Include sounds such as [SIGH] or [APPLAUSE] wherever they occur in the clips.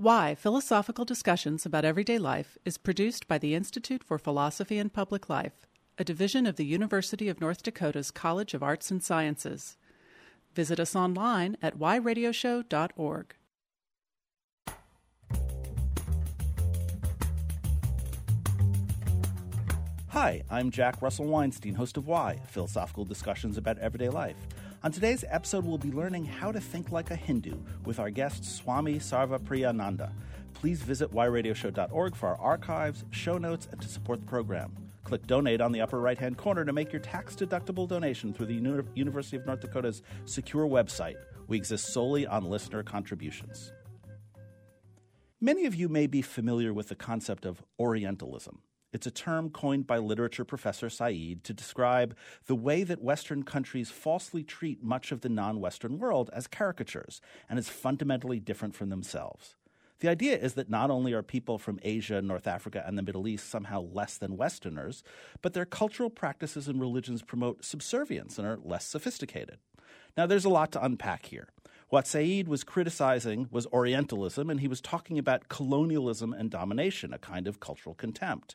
Why Philosophical Discussions About Everyday Life is produced by the Institute for Philosophy and Public Life, a division of the University of North Dakota's College of Arts and Sciences. Visit us online at whyradioshow.org. Hi, I'm Jack Russell Weinstein, host of Why Philosophical Discussions About Everyday Life. On today's episode, we'll be learning how to think like a Hindu with our guest Swami Sarvapriyananda. Please visit whyradioshow.org for our archives, show notes, and to support the program. Click donate on the upper right hand corner to make your tax deductible donation through the Uni- University of North Dakota's secure website. We exist solely on listener contributions. Many of you may be familiar with the concept of Orientalism. It's a term coined by literature professor Said to describe the way that Western countries falsely treat much of the non Western world as caricatures and as fundamentally different from themselves. The idea is that not only are people from Asia, North Africa, and the Middle East somehow less than Westerners, but their cultural practices and religions promote subservience and are less sophisticated. Now, there's a lot to unpack here. What Said was criticizing was Orientalism, and he was talking about colonialism and domination, a kind of cultural contempt.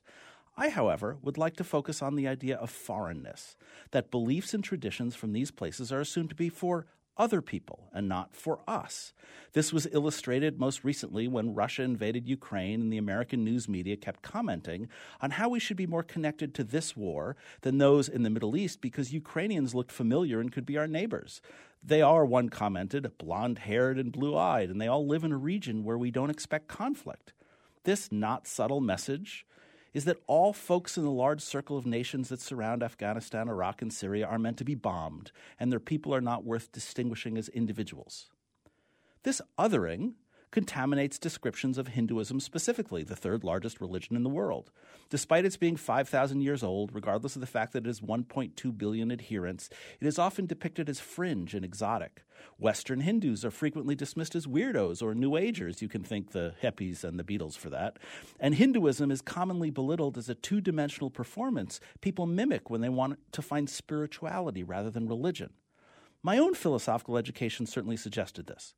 I, however, would like to focus on the idea of foreignness, that beliefs and traditions from these places are assumed to be for other people and not for us. This was illustrated most recently when Russia invaded Ukraine and the American news media kept commenting on how we should be more connected to this war than those in the Middle East because Ukrainians looked familiar and could be our neighbors. They are, one commented, blonde haired and blue eyed, and they all live in a region where we don't expect conflict. This not subtle message is that all folks in the large circle of nations that surround Afghanistan, Iraq, and Syria are meant to be bombed, and their people are not worth distinguishing as individuals. This othering contaminates descriptions of Hinduism specifically, the third largest religion in the world. Despite its being 5,000 years old, regardless of the fact that it has 1.2 billion adherents, it is often depicted as fringe and exotic. Western Hindus are frequently dismissed as weirdos or New Agers. You can thank the hippies and the Beatles for that. And Hinduism is commonly belittled as a two dimensional performance people mimic when they want to find spirituality rather than religion. My own philosophical education certainly suggested this.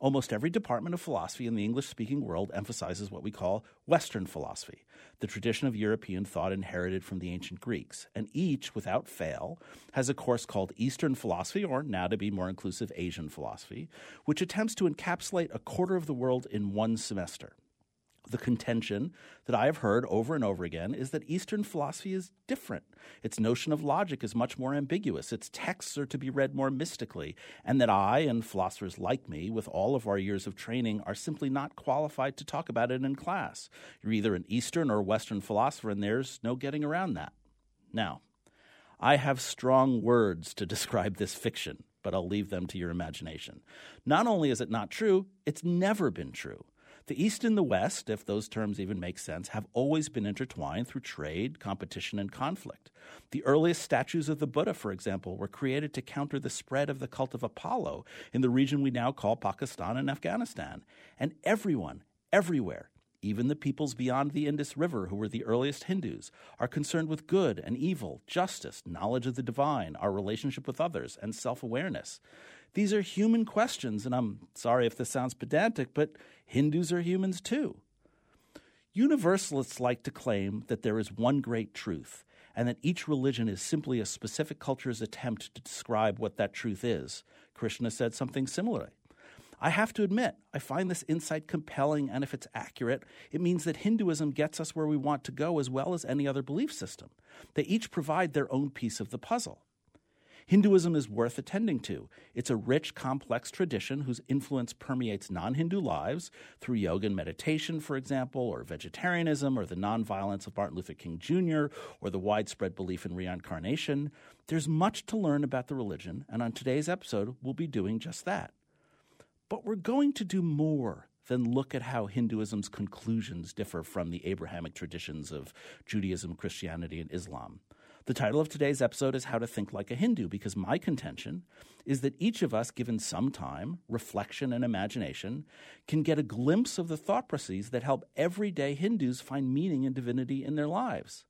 Almost every department of philosophy in the English speaking world emphasizes what we call Western philosophy, the tradition of European thought inherited from the ancient Greeks. And each, without fail, has a course called Eastern philosophy, or now to be more inclusive, Asian philosophy, which attempts to encapsulate a quarter of the world in one semester the contention that I have heard over and over again is that Eastern philosophy is different. Its notion of logic is much more ambiguous. Its texts are to be read more mystically, and that I and philosophers like me, with all of our years of training, are simply not qualified to talk about it in class. You're either an Eastern or Western philosopher, and there's no getting around that. Now, I have strong words to [LAUGHS] describe this fiction, but I'll leave them to your imagination. Not only is it not true, it's never been true. The East and the West, if those terms even make sense, have always been intertwined through trade, competition, and conflict. The earliest statues of the Buddha, for example, were created to counter the spread of the cult of Apollo in the region we now call Pakistan and Afghanistan. And everyone, everywhere, even the peoples beyond the Indus River, who were the earliest Hindus, are concerned with good and evil, justice, knowledge of the divine, our relationship with others, and self awareness. These are human questions, and I'm sorry if this sounds pedantic, but Hindus are humans too. Universalists like to claim that there is one great truth, and that each religion is simply a specific culture's attempt to describe what that truth is. Krishna said something similar. I have to admit, I find this insight compelling, and if it's accurate, it means that Hinduism gets us where we want to go as well as any other belief system. They each provide their own piece of the puzzle. Hinduism is worth attending to. It's a rich, complex tradition whose influence permeates non Hindu lives through yoga and meditation, for example, or vegetarianism, or the nonviolence of Martin Luther King Jr., or the widespread belief in reincarnation. There's much to learn about the religion, and on today's episode, we'll be doing just that. But we're going to do more than look at how Hinduism's conclusions differ from the Abrahamic traditions of Judaism, Christianity, and Islam. The title of today's episode is How to Think Like a Hindu, because my contention is that each of us, given some time, reflection, and imagination, can get a glimpse of the thought processes that help everyday Hindus find meaning and divinity in their lives.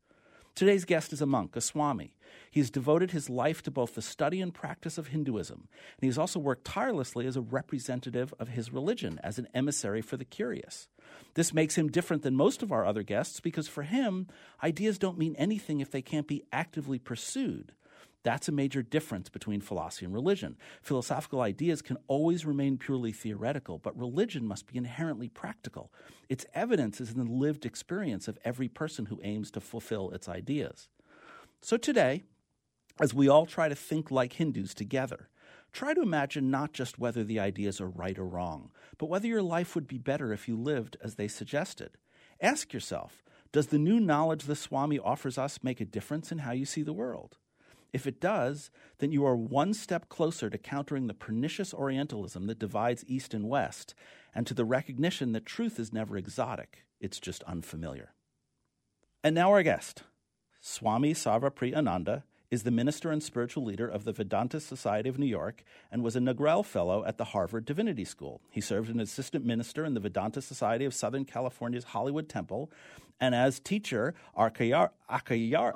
Today's guest is a monk, a Swami. He has devoted his life to both the study and practice of Hinduism, and he has also worked tirelessly as a representative of his religion, as an emissary for the curious. This makes him different than most of our other guests because for him, ideas don't mean anything if they can't be actively pursued. That's a major difference between philosophy and religion. Philosophical ideas can always remain purely theoretical, but religion must be inherently practical. Its evidence is in the lived experience of every person who aims to fulfill its ideas. So today, as we all try to think like Hindus together, try to imagine not just whether the ideas are right or wrong, but whether your life would be better if you lived as they suggested. Ask yourself, does the new knowledge the Swami offers us make a difference in how you see the world? If it does, then you are one step closer to countering the pernicious Orientalism that divides East and West, and to the recognition that truth is never exotic, it's just unfamiliar. And now our guest. Swami Sarvapriyananda is the minister and spiritual leader of the Vedanta Society of New York and was a Nagrel Fellow at the Harvard Divinity School. He served as an assistant minister in the Vedanta Society of Southern California's Hollywood Temple and as teacher, Acharya, Acharya.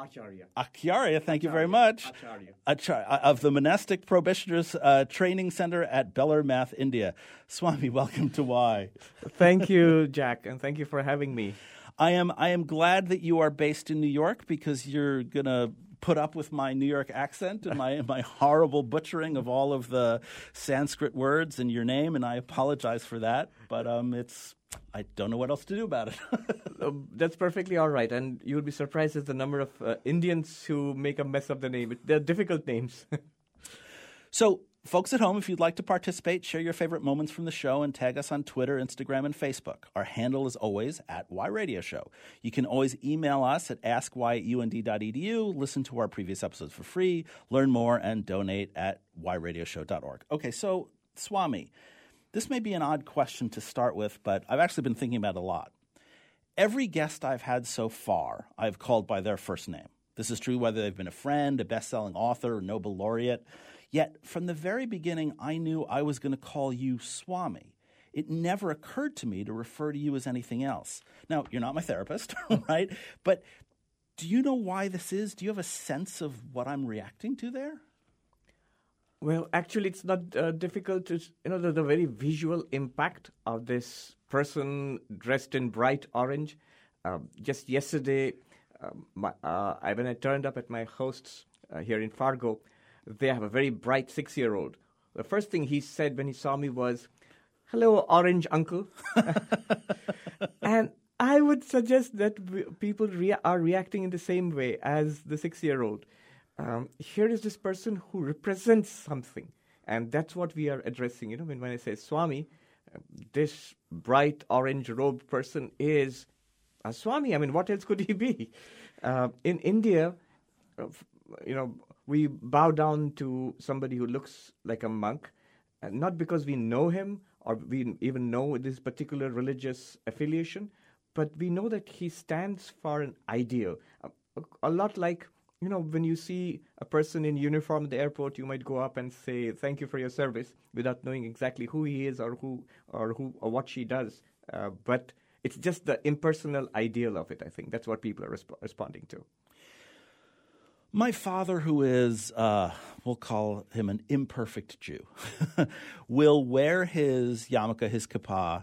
Acharya, thank you very much, Acharya. Achar- of the Monastic Probationers uh, Training Center at Belur Math, India. Swami, welcome to Why. Thank you, Jack, and thank you for having me. I am I am glad that you are based in New York because you're gonna put up with my New York accent and my my horrible butchering of all of the Sanskrit words in your name, and I apologize for that. But um, it's I don't know what else to do about it. Uh, [LAUGHS] that's perfectly all right, and you would be surprised at the number of uh, Indians who make a mess of the name. They're difficult names. [LAUGHS] So, folks at home, if you'd like to participate, share your favorite moments from the show and tag us on Twitter, Instagram, and Facebook. Our handle is always at Why Radio Show. You can always email us at askwhy@und.edu, listen to our previous episodes for free, learn more, and donate at whyradioshow.org. Okay, so Swami, this may be an odd question to start with, but I've actually been thinking about it a lot. Every guest I've had so far, I've called by their first name. This is true whether they've been a friend, a best selling author, or Nobel laureate. Yet, from the very beginning, I knew I was going to call you Swami. It never occurred to me to refer to you as anything else. Now, you're not my therapist, [LAUGHS] right? But do you know why this is? Do you have a sense of what I'm reacting to there? well, actually, it's not uh, difficult to, you know, the, the very visual impact of this person dressed in bright orange. Um, just yesterday, um, my, uh, when I turned up at my host's uh, here in Fargo, they have a very bright six year old. The first thing he said when he saw me was, Hello, orange uncle. [LAUGHS] and I would suggest that people are reacting in the same way as the six year old. Um, here is this person who represents something, and that's what we are addressing. You know, when, when I say Swami, uh, this bright orange robed person is a Swami. I mean, what else could he be? Uh, in India, uh, you know, we bow down to somebody who looks like a monk, uh, not because we know him or we even know this particular religious affiliation, but we know that he stands for an ideal. A, lot like, you know, when you see a person in uniform at the airport, you might go up and say, Thank you for your service, without knowing exactly who he is or who or who or what she does. Uh, but it's just the impersonal ideal of it, I think. That's what people are resp- responding to. My father, who is, uh, we'll call him an imperfect Jew, [LAUGHS] will wear his yarmulke, his kippah,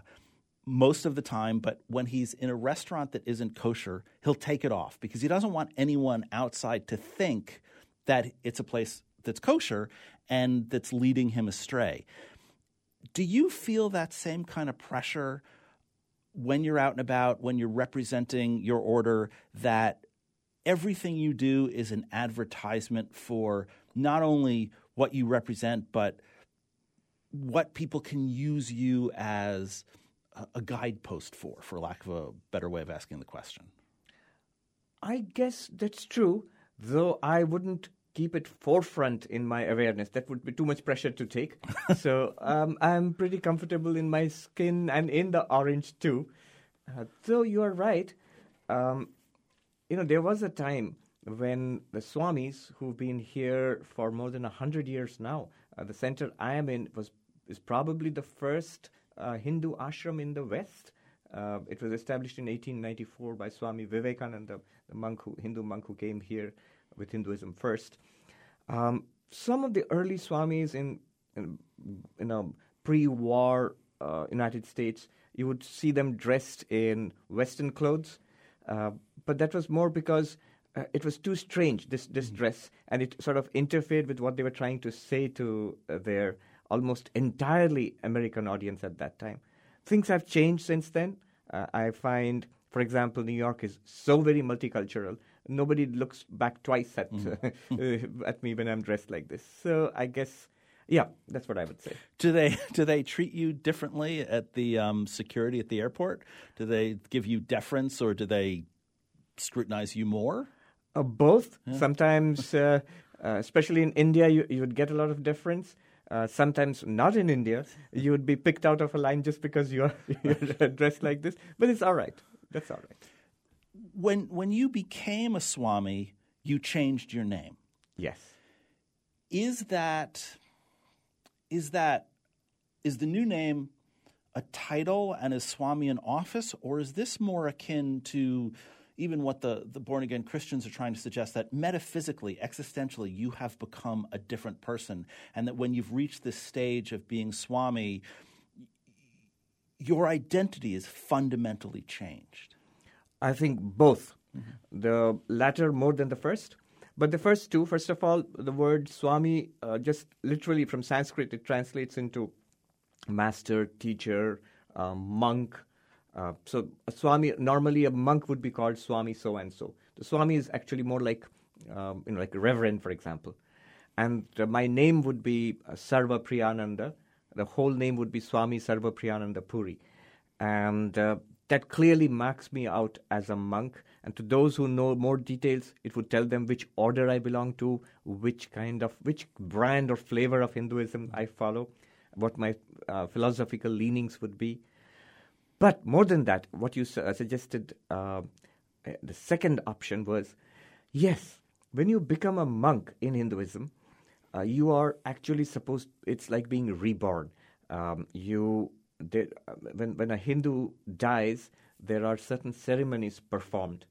most of the time, but when he's in a restaurant that isn't kosher, he'll take it off because he doesn't want anyone outside to think that it's a place that's kosher and that's leading him astray. Do you feel that same kind of pressure when you're out and about, when you're representing your order, that everything you do is an advertisement for not only what you represent, but what people can use you as a, guidepost for, for lack of a better way of asking the question. I guess that's true, though I wouldn't keep it forefront in my awareness. That would be too much pressure to take. [LAUGHS] so um, I'm pretty comfortable in my skin and in the orange too. Uh, though you are right, um, you know, there was a time when the Swamis, who've been here for more than a hundred years now, uh, the center I am in was is probably the first uh, Hindu ashram in the West. Uh, it was established in 1894 by Swami Vivekananda, the monk who, Hindu monk who came here with Hinduism first. Um, some of the early Swamis in, in, in pre-war uh, United States, you would see them dressed in Western clothes, uh, but that was more because uh, it was too strange this this mm-hmm. dress, and it sort of interfered with what they were trying to say to uh, their almost entirely American audience at that time. Things have changed since then. Uh, I find, for example, New York is so very multicultural. Nobody looks back twice at mm. [LAUGHS] at me when I'm dressed like this. So I guess, yeah, that's what I would say. Do they [LAUGHS] do they treat you differently at the um, security at the airport? Do they give you deference, or do they scrutinize you more? Uh, both. Yeah. Sometimes, [LAUGHS] uh, uh, especially in India, you, you would get a lot of deference. Uh, sometimes not in India, you would be picked out of a line just because you're, [LAUGHS] you're [LAUGHS] dressed like this. But it's all right. That's all right. When when you became a Swami, you changed your name. Yes. Is that is that is the new name a title and is Swami an office, or is this more akin to even what the, the born again Christians are trying to suggest that metaphysically, existentially, you have become a different person. And that when you've reached this stage of being Swami, your identity is fundamentally changed. I think both. Mm-hmm. The latter more than the first. But the first two, first of all, the word Swami, uh, just literally from Sanskrit, it translates into master, teacher, uh, monk, uh, so a Swami, normally a monk would be called Swami so and so. The Swami is actually more like, um, you know, like a reverend, for example. And uh, my name would be uh, Sarvapriyananda. The whole name would be Swami Sarvapriyananda Puri. And uh, that clearly marks me out as a monk. And to those who know more details, it would tell them which order I belong to, which kind of, which brand or flavor of Hinduism I follow, what my uh, philosophical leanings would be. But more than that, what you su- uh, suggested, uh, eh, the second option was yes, when you become a monk in Hinduism, uh, you are actually supposed, it's like being reborn. Um, you, they, uh, when, when a Hindu dies, there are certain ceremonies performed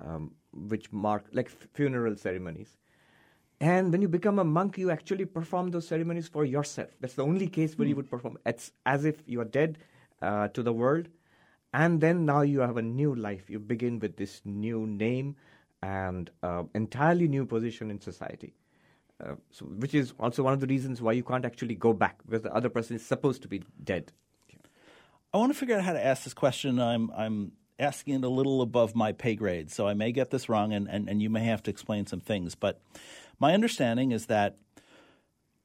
um, which mark, like f- funeral ceremonies. And when you become a monk, you actually perform those ceremonies for yourself. That's the only case where mm. you hmm. would perform. It's as if you are dead uh, to the world, and then now you have a new life. You begin with this new name and uh, entirely new position in society. Uh, so, which is also one of the reasons why you can't actually go back because the other person is supposed to be dead. I want to figure out how to ask this question. I'm I'm asking it a little above my pay grade, so I may get this wrong, and, and, and you may have to explain some things. But my understanding is that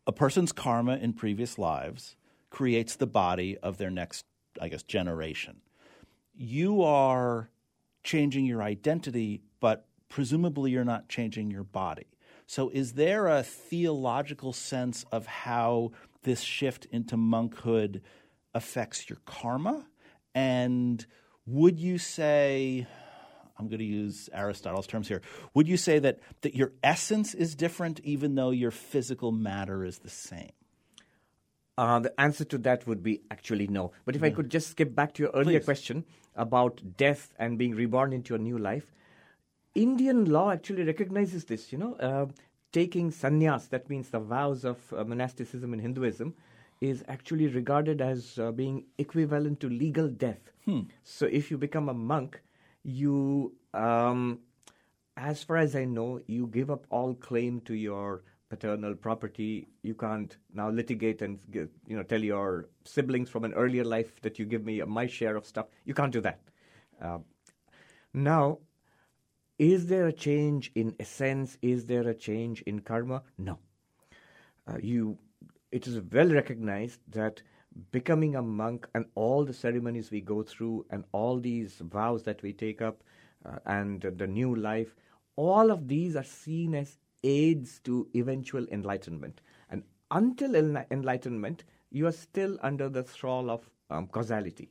a person's karma in previous lives creates the body of their next, I guess, generation you are changing your identity, but presumably you're not changing your body. So, is there a theological sense of how this shift into monkhood affects your karma? And would you say, I'm going to use Aristotle's terms here, would you say that, that your essence is different even though your physical matter is the same? Uh, the answer to that would be actually no. But if yeah. I could just skip back to your earlier Please. question about death and being reborn into a new life, Indian law actually recognizes this. You know, uh, taking sannyas, that means the vows of uh, monasticism in Hinduism, is actually regarded as uh, being equivalent to legal death. Hmm. So if you become a monk, you, um, as far as I know, you give up all claim to your paternal property. You can't now litigate and you know tell your siblings from an earlier life that you give me my share of stuff. You can't do that. Uh, now, is there a change in essence? Is there a change in karma? No. Uh, you, it is well recognized that becoming a monk and all the ceremonies we go through and all these vows that we take up uh, and the new life, all of these are seen as aids to eventual enlightenment. And until enlightenment, you are still under the thrall of um, causality.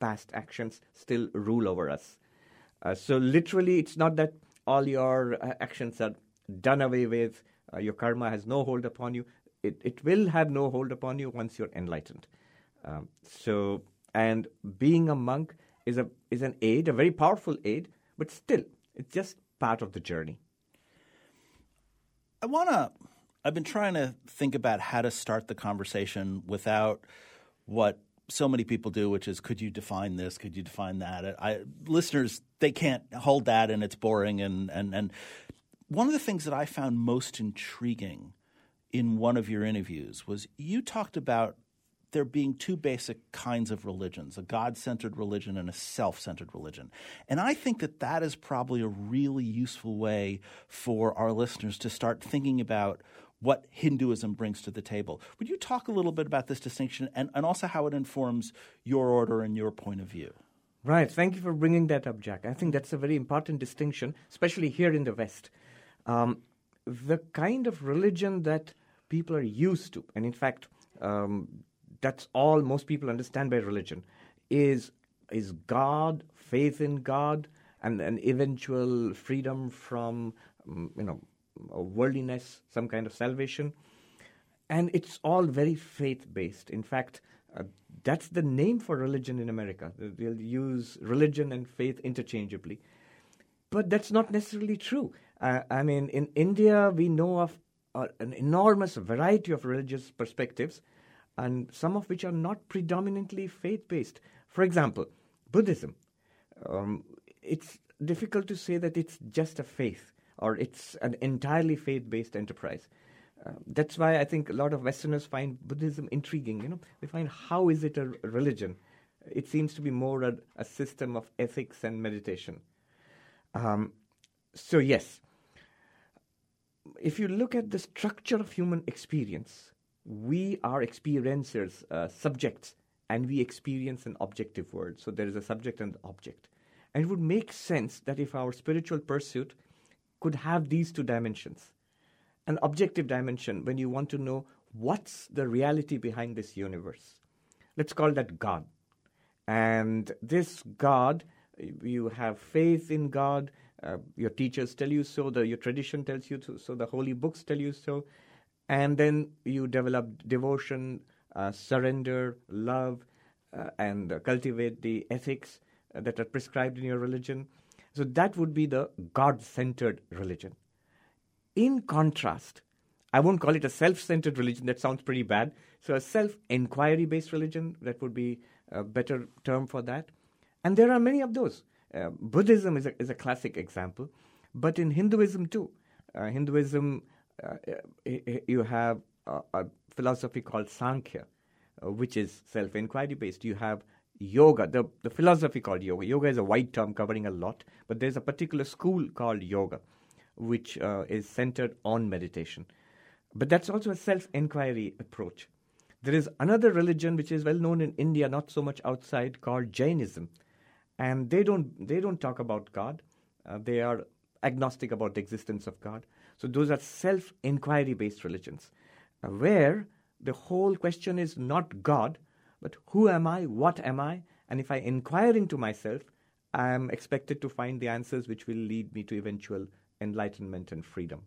Past actions still rule over us. Uh, so, literally, it's not that all your uh, actions are done away with, uh, your karma has no hold upon you. It, it will have no hold upon you once you're enlightened. Um, so, and being a monk is a is an aid, a very powerful aid, but still, it's just part of the journey. I want to. I've been trying to think about how to start the conversation without what so many people do, which is, could you define this? Could you define that? Uh, I, listeners, they can't hold that, and it's boring. And, and and one of the things that I found most intriguing in one of your interviews was you talked about there being two basic kinds of religions a God centered religion and a self centered religion. And I think that that is probably a really useful way for our listeners to start thinking about what Hinduism brings to the table. Would you talk a little bit about this distinction and, and also how it informs your order and your point of view? Right. Thank you for bringing that up, Jack. I think that's a very important distinction, especially here in the West. Um, the kind of religion that people are used to, and in fact, um, that's all most people understand by religion, is is God, faith in God, and an eventual freedom from um, you know worldliness, some kind of salvation, and it's all very faith based. In fact. Uh, that's the name for religion in America. They'll use religion and faith interchangeably. But that's not necessarily true. Uh, I mean, in India, we know of uh, an enormous variety of religious perspectives, and some of which are not predominantly faith based. For example, Buddhism. Um, it's difficult to say that it's just a faith or it's an entirely faith based enterprise. Uh, that's why I think a lot of Westerners find Buddhism intriguing. You know, they find how is it a religion? It seems to be more a, a system of ethics and meditation. Um, so yes, if you look at the structure of human experience, we are experiencers, uh, subjects, and we experience an objective world. So there is a subject and object. And it would make sense that if our spiritual pursuit could have these two dimensions an objective dimension when you want to know what's the reality behind this universe. Let's call that God. And this God, you have faith in God, uh, your teachers tell you so, the, your tradition tells you so, so, the holy books tell you so, and then you develop devotion, uh, surrender, love, uh, and cultivate the ethics uh, that are prescribed in your religion. So that would be the God centered religion. In contrast, I won't call it a self centered religion, that sounds pretty bad. So, a self inquiry based religion, that would be a better term for that. And there are many of those. Uh, Buddhism is a, is a classic example, but in Hinduism too. Uh, Hinduism, uh, you have a, a, philosophy called Sankhya, uh, which is self inquiry based. You have yoga, the, the philosophy called yoga. Yoga is a wide term covering a lot, but there's a particular school called yoga which uh, is centered on meditation. But that's also a self inquiry approach. There is another religion which is well known in India, not so much outside, called Jainism. And they don't, they don't talk about God, uh, they are agnostic about the existence of God. So those are self inquiry based religions, uh, where the whole question is not God, but who am I, what am I? And if I inquire into myself, I am expected to find the answers which will lead me to eventual enlightenment and freedom.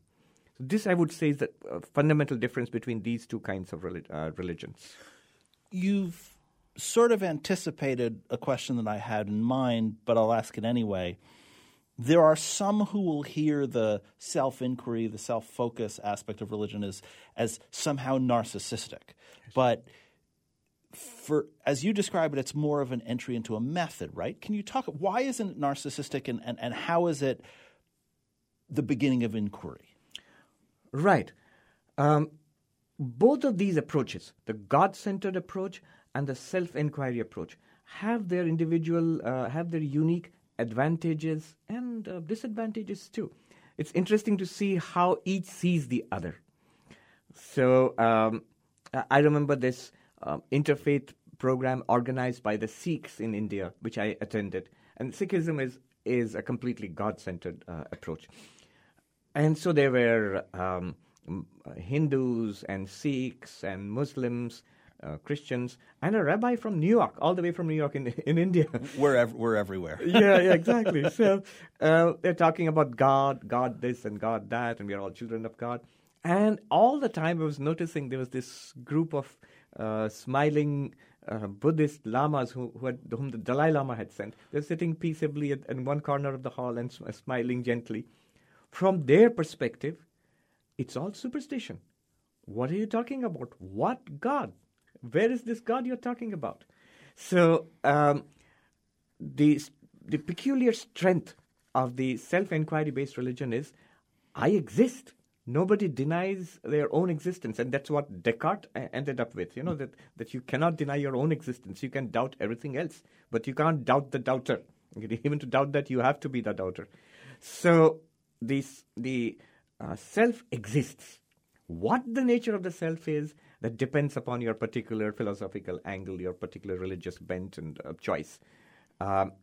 So this, I would say, is the uh, fundamental difference between these two kinds of relig- uh, religions. You've sort of anticipated a question that I had in mind, but I'll ask it anyway. There are some who will hear the self inquiry, the self focus aspect of religion as, as somehow narcissistic. But for as you describe it, it's more of an entry into a method, right? Can you talk why isn't it narcissistic and, and, and how is it the beginning of inquiry. Right. Um, both of these approaches, the God centered approach and the self inquiry approach, have their individual, uh, have their unique advantages and uh, disadvantages too. It's interesting to see how each sees the other. So um, I remember this uh, interfaith program organized by the Sikhs in India, which I attended. And Sikhism is, is a completely God centered uh, approach. And so there were um, Hindus and Sikhs and Muslims, uh, Christians, and a rabbi from New York, all the way from New York in, in India. [LAUGHS] We're, ev- we're everywhere. [LAUGHS] yeah, yeah, exactly. [LAUGHS] So uh, they're talking about God, God this and God that, and we are all children of God. And all the time I was noticing there was this group of uh, smiling uh, Buddhist lamas who, who had, whom the Dalai Lama had sent. They're sitting peaceably at, in one corner of the hall and sm- smiling gently. From their perspective, it's all superstition. What are you talking about? What God? Where is this God you're talking about? So, um, the, the peculiar strength of the self inquiry based religion is I exist. Nobody denies their own existence, and that's what Descartes ended up with. You know that that you cannot deny your own existence. You can doubt everything else, but you can't doubt the doubter. [LAUGHS] Even to doubt that, you have to be the doubter. So this the uh, self exists. What the nature of the self is, that depends upon your particular philosophical angle, your particular religious bent and uh, choice. Um,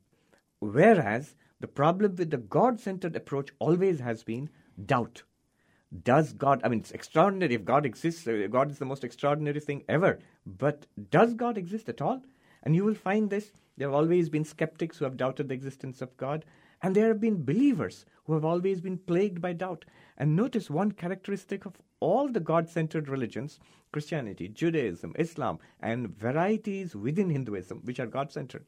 whereas the problem with the God centered approach always has been doubt. Does God, I mean, it's extraordinary if God exists, uh, God is the most extraordinary thing ever, but does God exist at all? And you will find this. There have always been skeptics who have doubted the existence of God, and there have been believers who have always been plagued by doubt. And notice one characteristic of all the God centered religions Christianity, Judaism, Islam, and varieties within Hinduism, which are God centered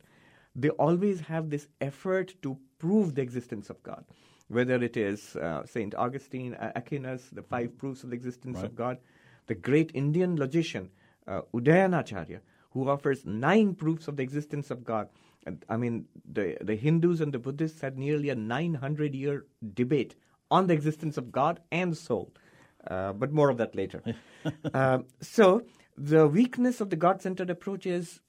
they always have this effort to prove the existence of God whether it is uh, St. Augustine, Aquinas, the five proofs of the existence right. of God, the great Indian logician, uh, Udayanacharya, who offers nine proofs of the existence of God. And, I mean, the, the Hindus and the Buddhists had nearly a 900 year debate on the existence of God and soul. Uh, but more of that later. Um, [LAUGHS] so, the weakness of the God centered approach is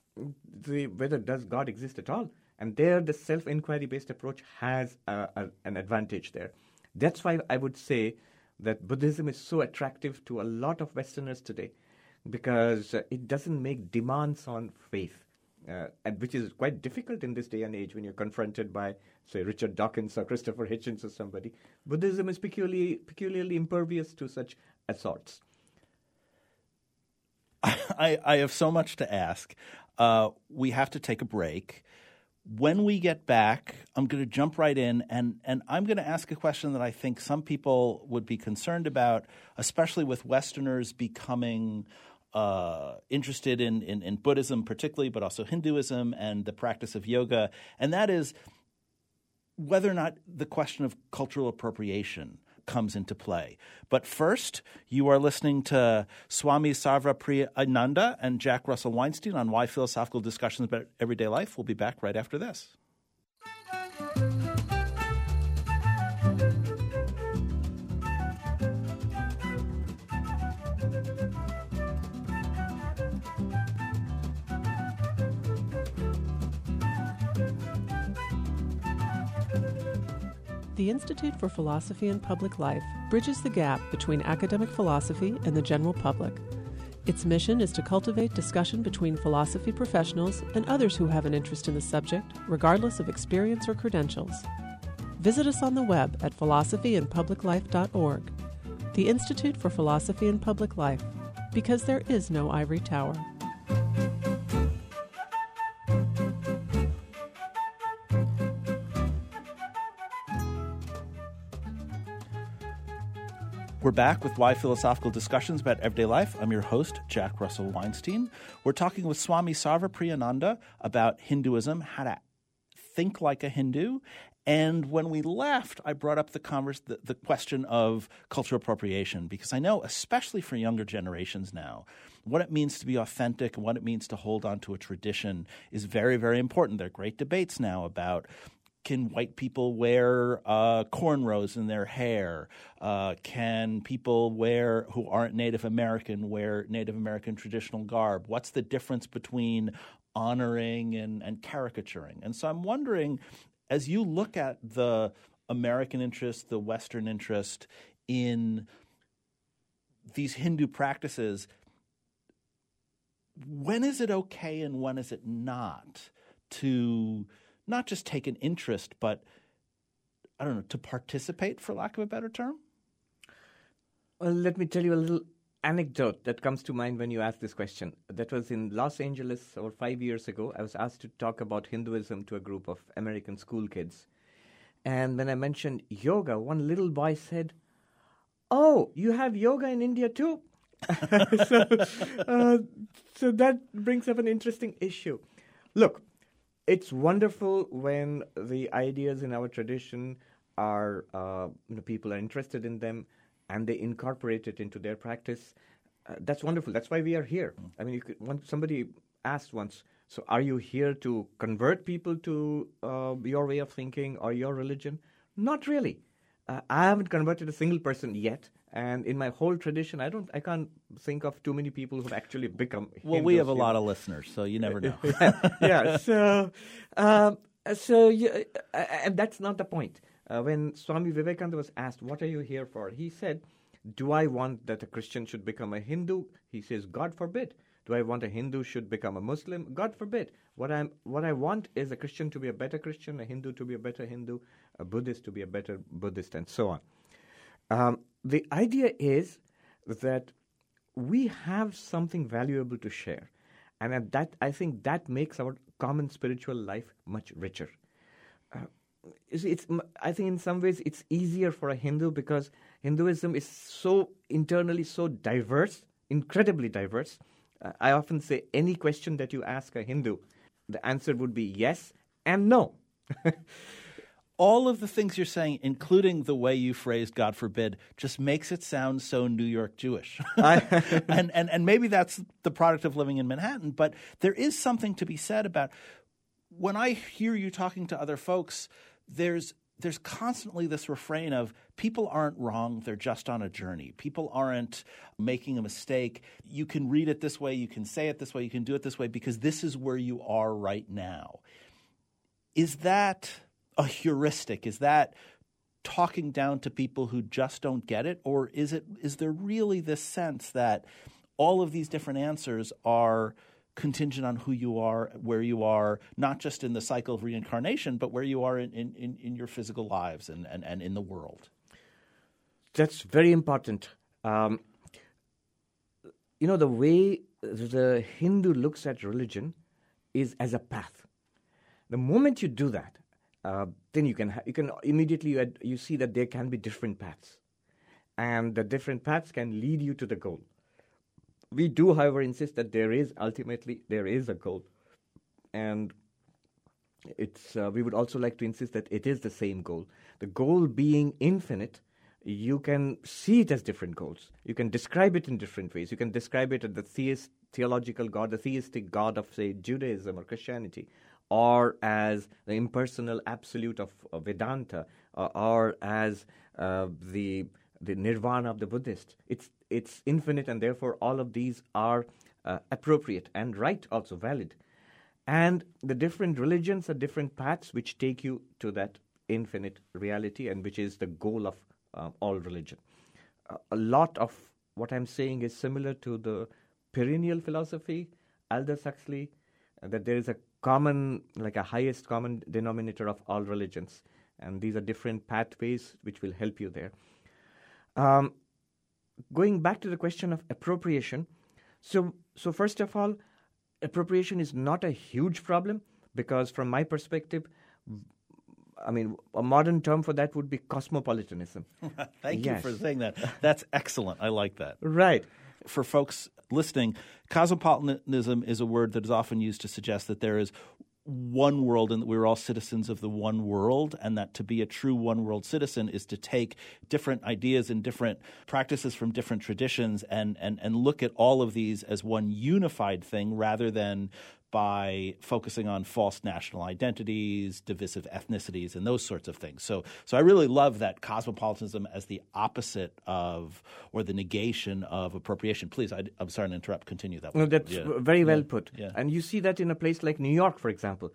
the, whether does God exist at all? And there, the self inquiry based approach has a, a, an advantage there. That's why I would say that Buddhism is so attractive to a lot of Westerners today because uh, it doesn't make demands on faith, uh, and which is quite difficult in this day and age when you're confronted by, say, Richard Dawkins or Christopher Hitchens or somebody. Buddhism is peculiarly, peculiarly impervious to such assaults. [LAUGHS] I, I have so much to ask. Uh, we have to take a break when we get back, I'm going to jump right in and, and I'm going to ask a question that I think some people would be concerned about, especially with Westerners becoming uh, interested in, in, in Buddhism, particularly, but also Hinduism and the practice of yoga. And that is whether or not the question of cultural appropriation comes into play. But first, you are listening to Swami Sarvapriyananda and Jack Russell Weinstein on why philosophical discussions about everyday life. We'll be back right after this. The Institute for Philosophy and Public Life bridges the gap between academic philosophy and the general public. Its mission is to cultivate discussion between philosophy professionals and others who have an interest in the subject, regardless of experience or credentials. Visit us on the web at philosophyandpubliclife.org. The Institute for Philosophy and Public Life, because there is no ivory tower. We're back with Why Philosophical Discussions about Everyday Life. I'm your host, Jack Russell Weinstein. We're talking with Swami Sarvapriyananda about Hinduism, how to think like a Hindu. And when we left, I brought up the, converse, the, the question of cultural appropriation because I know, especially for younger generations now, what it means to be authentic and what it means to hold on to a tradition is very, very important. There are great debates now about can white people wear uh, cornrows in their hair? Uh, can people wear who aren't Native American wear Native American traditional garb? What's the difference between honoring and, and caricaturing? And so I'm wondering, as you look at the American interest, the Western interest in these Hindu practices, when is it okay and when is it not to not just take an interest, but I don't know, to participate, for lack of a better term? Well, let me tell you a little anecdote that comes to mind when you ask this question. That was in Los Angeles over five years ago. I was asked to talk about Hinduism to a group of American school kids. And when I mentioned yoga, one little boy said, Oh, you have yoga in India too? [LAUGHS] so, uh, so that brings up an interesting issue. Look, it's wonderful when the ideas in our tradition are, uh, you know, people are interested in them and they incorporate it into their practice. Uh, that's wonderful. That's why we are here. I mean, could, somebody asked once, so are you here to convert people to uh, your way of thinking or your religion? Not really. Uh, I haven't converted a single person yet. And in my whole tradition, I don't, I can't think of too many people who've actually become. Well, Hindus, we have a lot of listeners, so you never know. [LAUGHS] yeah. So, um, so yeah, uh, and that's not the point. Uh, when Swami Vivekananda was asked, "What are you here for?" he said, "Do I want that a Christian should become a Hindu?" He says, "God forbid." Do I want a Hindu should become a Muslim? God forbid. What I'm, what I want is a Christian to be a better Christian, a Hindu to be a better Hindu, a Buddhist to be a better Buddhist, and so on. Um, the idea is that we have something valuable to share, and that I think that makes our common spiritual life much richer. Uh, it's, I think in some ways it's easier for a Hindu because Hinduism is so internally so diverse, incredibly diverse. Uh, I often say any question that you ask a Hindu, the answer would be yes and no. [LAUGHS] all of the things you're saying, including the way you phrased "God forbid," just makes it sound so New York Jewish. [LAUGHS] [LAUGHS] and, and and maybe that's the product of living in Manhattan. But there is something to be said about when I hear you talking to other folks. There's there's constantly this refrain of people aren't wrong, they're just on a journey. People aren't making a mistake. You can read it this way, you can say it this way, you can do it this way because this is where you are right now. Is that a heuristic? Is that talking down to people who just don't get it or is it is there really this sense that all of these different answers are contingent on who you are, where you are, not just in the cycle of reincarnation, but where you are in, in, in your physical lives and, and, and in the world. That's very important. Um, you know, the way the Hindu looks at religion is as a path. The moment you do that, uh, then you can ha- you can immediately you, ad- you see that there can be different paths, and the different paths can lead you to the goal. We do, however, insist that there is ultimately there is a goal, and it's uh, we would also like to insist that it is the same goal. The goal being infinite, you can see it as different goals. You can describe it in different ways. You can describe it as the theist, theological God, the theistic God of, say, Judaism or Christianity, or as the impersonal absolute of, of Vedanta, or, or as uh, the the nirvana of the Buddhist. It's it's infinite, and therefore all of these are uh, appropriate and right, also valid. And the different religions are different paths which take you to that infinite reality, and which is the goal of uh, all religion. Uh, a lot of what I'm saying is similar to the perennial philosophy, Aldous Huxley, uh, that there is a common, like a highest common denominator of all religions, and these are different pathways which will help you there. Um, going back to the question of appropriation, so so first of all, appropriation is not a huge problem because, from my perspective, I mean, a modern term for that would be cosmopolitanism. [LAUGHS] Thank Yes. you for saying that. That's excellent. I like that. right. For folks listening, cosmopolitanism is a word that is often used to suggest that there is one world and that we're all citizens of the one world, and that to be a true one world citizen is to take different ideas and different practices from different traditions and, and, and look at all of these as one unified thing rather than by focusing on false national identities, divisive ethnicities, and those sorts of things. So, so I really love that cosmopolitanism as the opposite of or the negation of appropriation. Please, I, am sorry to interrupt. Continue that. No, one. that's Yeah. very well put. Yeah. And you see that in a place like New York, for example.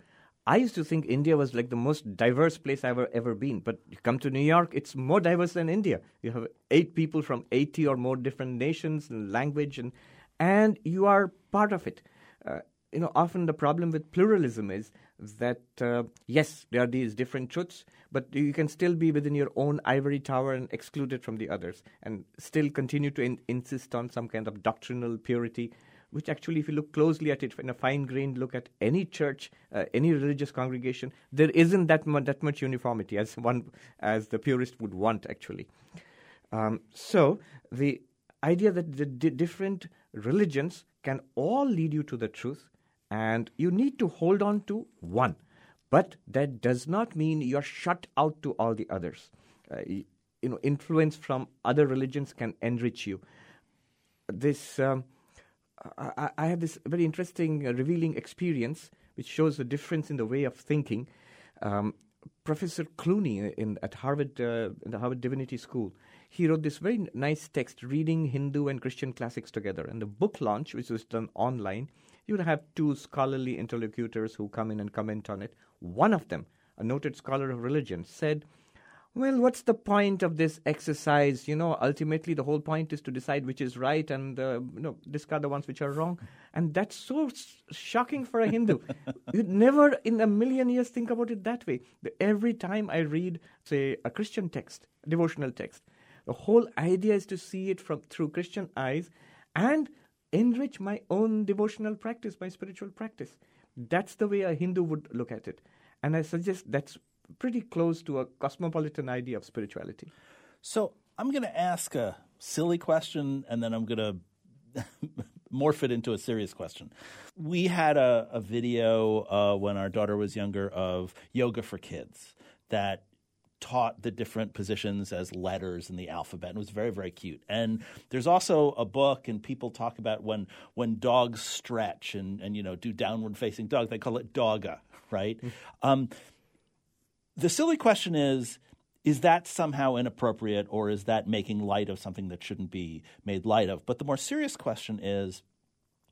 I used to think India was like the most diverse place I've ever, ever been, but you come to New York, it's more diverse than India. You have eight people from 80 or more different nations and language, and, and you are part of it. Uh, you know, often the problem with pluralism is that, uh, yes, there are these different truths, but you can still be within your own ivory tower and excluded from the others, and still continue to in- insist on some kind of doctrinal purity which actually, if you look closely at it in a fine-grained look at any church, uh, any religious congregation, there isn't that much that much uniformity as one as the purist would want actually. Um, so the idea that the d- different religions can all lead you to the truth, and you need to hold on to one. But that does not mean you're shut out to all the others. Uh, you, know, influence from other religions can enrich you. This, um, I, I had this very interesting, uh, revealing experience, which shows the difference in the way of thinking. Um, Professor Clooney in, at Harvard, uh, in the Harvard Divinity School, he wrote this very nice text, reading Hindu and Christian classics together. And the book launch, which was done online, you would have two scholarly interlocutors who come in and comment on it. One of them, a noted scholar of religion, said, well, what's the point of this exercise? You know, ultimately the whole point is to decide which is right and uh, you know discard the ones which are wrong. And that's so shocking for a Hindu. [LAUGHS] You'd never in a million years think about it that way. Every time I read, say, a Christian text, devotional text, the whole idea is to see it from through Christian eyes and enrich my own devotional practice, my spiritual practice. That's the way a Hindu would look at it. And I suggest that's pretty close to a cosmopolitan idea of spirituality. So I'm going to ask a silly question and then I'm going [LAUGHS] to morph it into a serious question. We had a, a video uh, when our daughter was younger of yoga for kids that taught the different positions as letters in the alphabet and it was very very cute and there's also a book and people talk about when when dogs stretch and and you know do downward facing dog they call it doga right mm-hmm. um, the silly question is is that somehow inappropriate or is that making light of something that shouldn't be made light of? But the more serious question is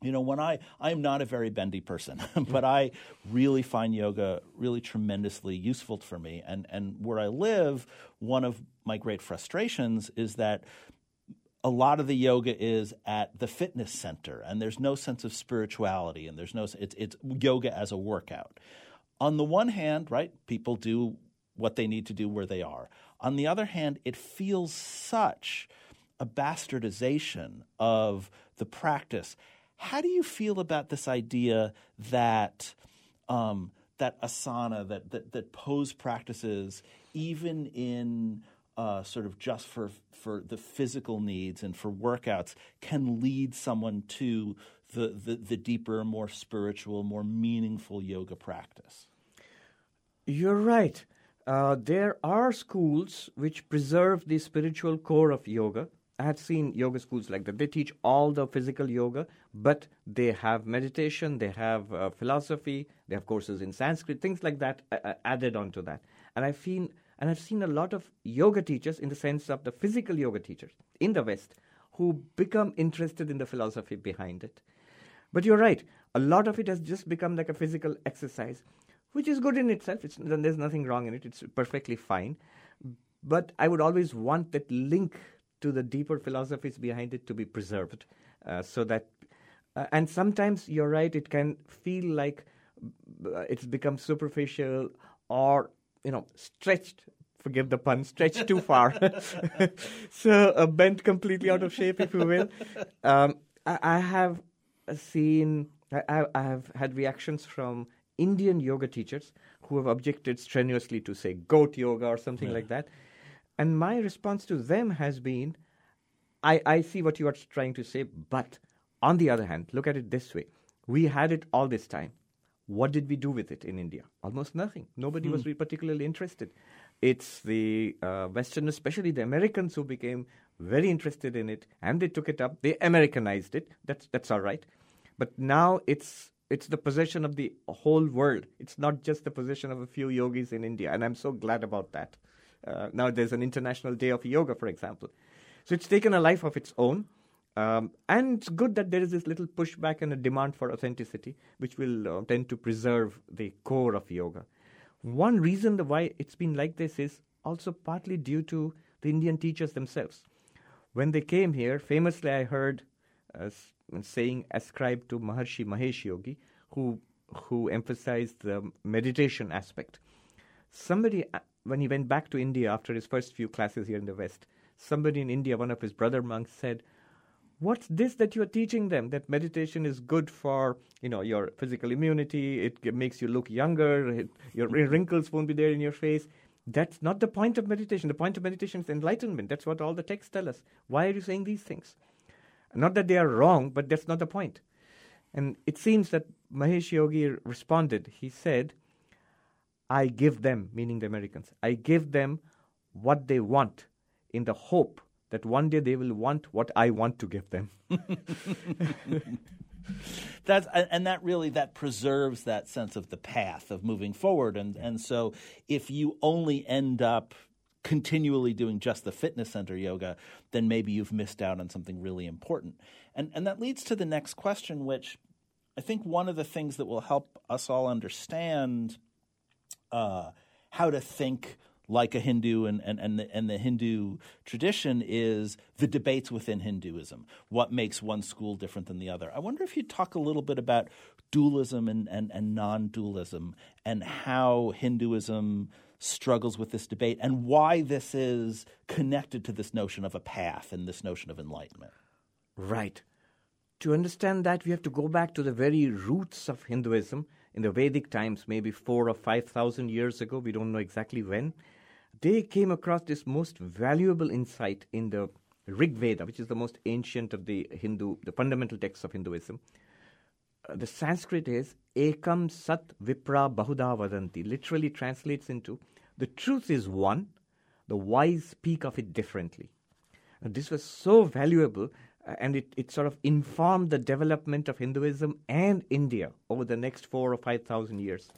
you know, when I I'm not a very bendy person, [LAUGHS] but I really find yoga really tremendously useful for me. And and where I live, one of my great frustrations is that a lot of the yoga is at the fitness center, and there's no sense of spirituality, and there's no it's it's yoga as a workout on the one hand, right, people do what they need to do where they are. On the other hand, it feels such a bastardization of the practice. How do you feel about this idea that um, that asana, that, that that pose practices, even in uh, sort of just for for the physical needs and for workouts, can lead someone to the, the, the deeper, more spiritual, more meaningful yoga practice? You're right. Uh, there are schools which preserve the spiritual core of yoga. I have seen yoga schools like that. They teach all the physical yoga, but they have meditation, they have uh, philosophy, they have courses in Sanskrit, things like that uh, uh added onto that. And I've seen, and I've seen a lot of yoga teachers, in the sense of the physical yoga teachers in the West, who become interested in the philosophy behind it. But you're right. A lot of it has just become like a physical exercise which is good in itself. It's, there's nothing wrong in it. It's perfectly fine. But I would always want that link to the deeper philosophies behind it to be preserved, uh, so that. Uh, and sometimes you're right. It can feel like uh, it's become superficial or you know stretched. Forgive the pun, stretched too far. [LAUGHS] so uh, bent completely out of shape, if you will. Um, I, I have seen I, I, have had reactions from Indian yoga teachers who have objected strenuously to, say, goat yoga or something yeah. like that. And my response to them has been I, I see what you are trying to say, but on the other hand, look at it this way. We had it all this time. What did we do with it in India? Almost nothing. Nobody was hmm. particularly interested. It's the uh, Westerners, especially the Americans, who became very interested in it, and they took it up. They Americanized it. That's that's all right. But now it's it's the possession of the whole world. It's not just the possession of a few yogis in India, and I'm so glad about that. Uh, now there's an international day of yoga, for example. So it's taken a life of its own. Um, and it's good that there is this little pushback and a demand for authenticity, which will uh, tend to preserve the core of yoga. One reason why it's been like this is also partly due to the Indian teachers themselves. When they came here, famously I heard uh, saying ascribed to Maharishi Mahesh Yogi, who who emphasized the meditation aspect. Somebody, uh, when he went back to India after his first few classes here in the West, somebody in India, one of his brother monks, said, "What's this that you're teaching them? That meditation is good for you know your physical immunity. It makes you look younger. It, your wrinkles won't be there in your face." That's not the point of meditation. The point of meditation is enlightenment. That's what all the texts tell us. Why are you saying these things? Not that they are wrong, but that's not the point. And it seems that Mahesh Yogi responded. He said, I give them, meaning the Americans, I give them what they want in the hope that one day they will want what I want to give them. [LAUGHS] That's and that really that preserves that sense of the path of moving forward and and so if you only end up continually doing just the fitness center yoga then maybe you've missed out on something really important. And and that leads to the next question which I think one of the things that will help us all understand uh, how to think like a Hindu and, and, and, the, and the Hindu tradition is the debates within Hinduism. What makes one school different than the other? I wonder if you'd talk a little bit about dualism and, and, and non dualism and how Hinduism struggles with this debate and why this is connected to this notion of a path and this notion of enlightenment. Right. To understand that, we have to go back to the very roots of Hinduism in the Vedic times, maybe four or five thousand years ago. We don't know exactly when they came across this most valuable insight in the Rig Veda, which is the most ancient of the Hindu, the fundamental texts of Hinduism. Uh, the Sanskrit is Ekam Sat Vipra Bahuda Vadanti, literally translates into the truth is one, the wise speak of it differently. And this was so valuable, and it, it sort of informed the development of Hinduism and India over the next four or five thousand years.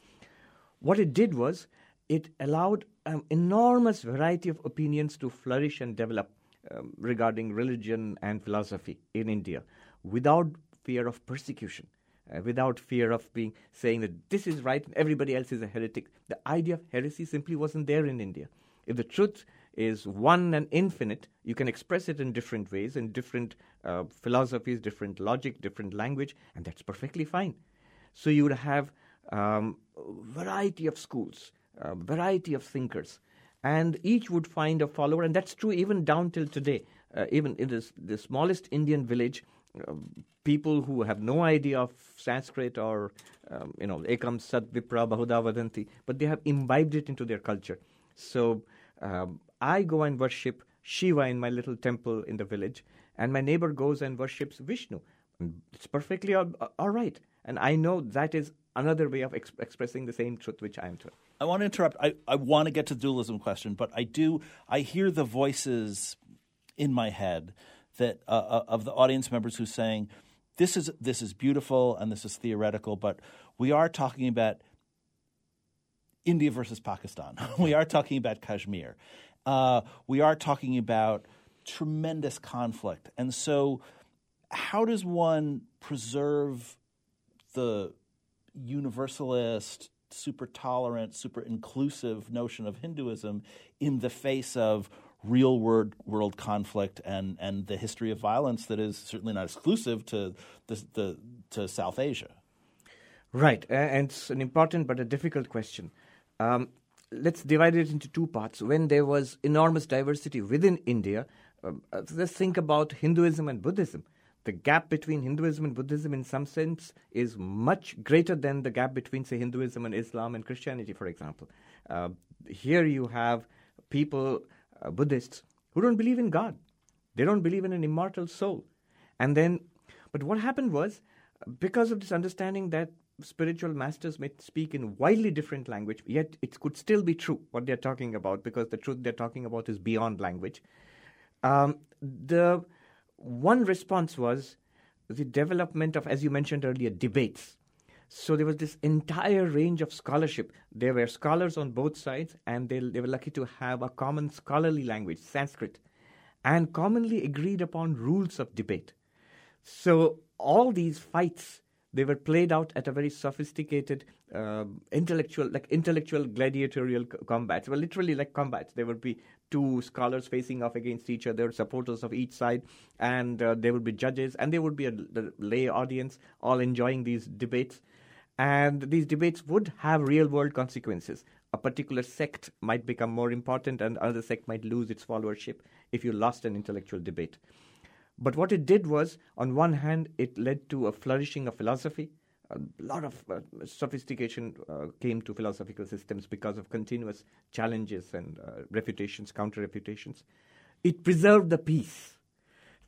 What it did was it allowed an enormous variety of opinions to flourish and develop um, regarding religion and philosophy in India without fear of persecution, uh, without fear of being saying that this is right and everybody else is a heretic. The idea of heresy simply wasn't there in India. If the truth is one and infinite, you can express it in different ways, in different uh, philosophies, different logic, different language, and that's perfectly fine. So you would have um, variety of schools, a variety of thinkers, and each would find a follower, and that's true even down till today. Uh, even in this, the smallest Indian village, uh, people who have no idea of Sanskrit or, um, you know, Ekam Sat Vipra Bahuda Vadanti, but they have imbibed it into their culture. So um, I go and worship Shiva in my little temple in the village, and my neighbor goes and worships Vishnu. It's perfectly all, all right. And I know that is another way of ex- expressing the same truth which I am to. I want to interrupt. I, I want to get to the dualism question, but I do. I hear the voices in my head that uh, uh of the audience members who saying, "This is this is beautiful and this is theoretical, but we are talking about India versus Pakistan. [LAUGHS] we are talking about Kashmir. Uh, we are talking about tremendous conflict, and so." How does one preserve the universalist, super tolerant, super inclusive notion of Hinduism in the face of real world world conflict and, and the history of violence that is certainly not exclusive to the, the to South Asia. Right, and it's an important but a difficult question. Um, let's divide it into two parts. When there was enormous diversity within India, um, uh, let's think about Hinduism and Buddhism the gap between Hinduism and Buddhism, in some sense, is much greater than the gap between, say, Hinduism and Islam and Christianity, for example. Uh, here you have people, uh, Buddhists, who don't believe in God. They don't believe in an immortal soul. And then, but what happened was, because of this understanding that spiritual masters may speak in widely different language, yet it could still be true what they're talking about, because the truth they're talking about is beyond language. Um, the one response was the development of, as you mentioned earlier, debates. So there was this entire range of scholarship. There were scholars on both sides, and they, they were lucky to have a common scholarly language, Sanskrit, and commonly agreed upon rules of debate. So all these fights they were played out at a very sophisticated uh, intellectual like intellectual gladiatorial combats. Well literally like combats. There would be two scholars facing off against each other supporters of each side and uh, there would be judges and there would be a lay audience all enjoying these debates. And these debates would have real world consequences. A particular sect might become more important and another sect might lose its followership if you lost an intellectual debate but what it did was, on one hand, it led to a flourishing of philosophy. A lot of uh, sophistication uh, came to philosophical systems because of continuous challenges and uh, refutations, counter refutations. It preserved the peace.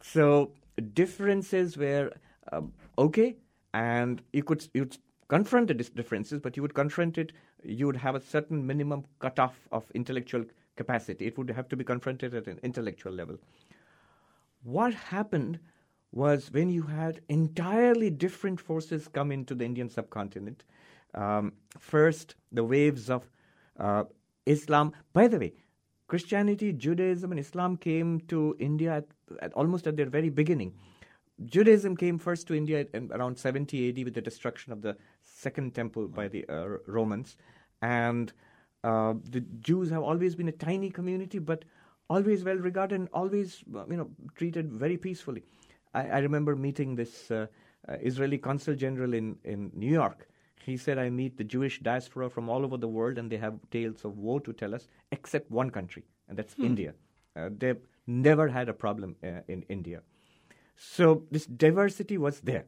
So differences were um, okay, and you could you'd confront the differences, but you would confront it. You would have a certain minimum cutoff of intellectual capacity. It would have to be confronted at an intellectual level. What happened was when you had entirely different forces come into the Indian subcontinent. Um, first, the waves of uh, Islam. By the way, Christianity, Judaism, and Islam came to India at, at almost at their very beginning. Judaism came first to India in around 70 AD with the destruction of the Second Temple by the uh, Romans, and uh, the Jews have always been a tiny community, but always well regarded and always, you know, treated very peacefully. I, I remember meeting this uh, uh, Israeli consul general in, in New York. He said, I meet the Jewish diaspora from all over the world, and they have tales of woe to tell us, except one country, and that's hmm. India. Uh, they've never had a problem uh, in India. So this diversity was there.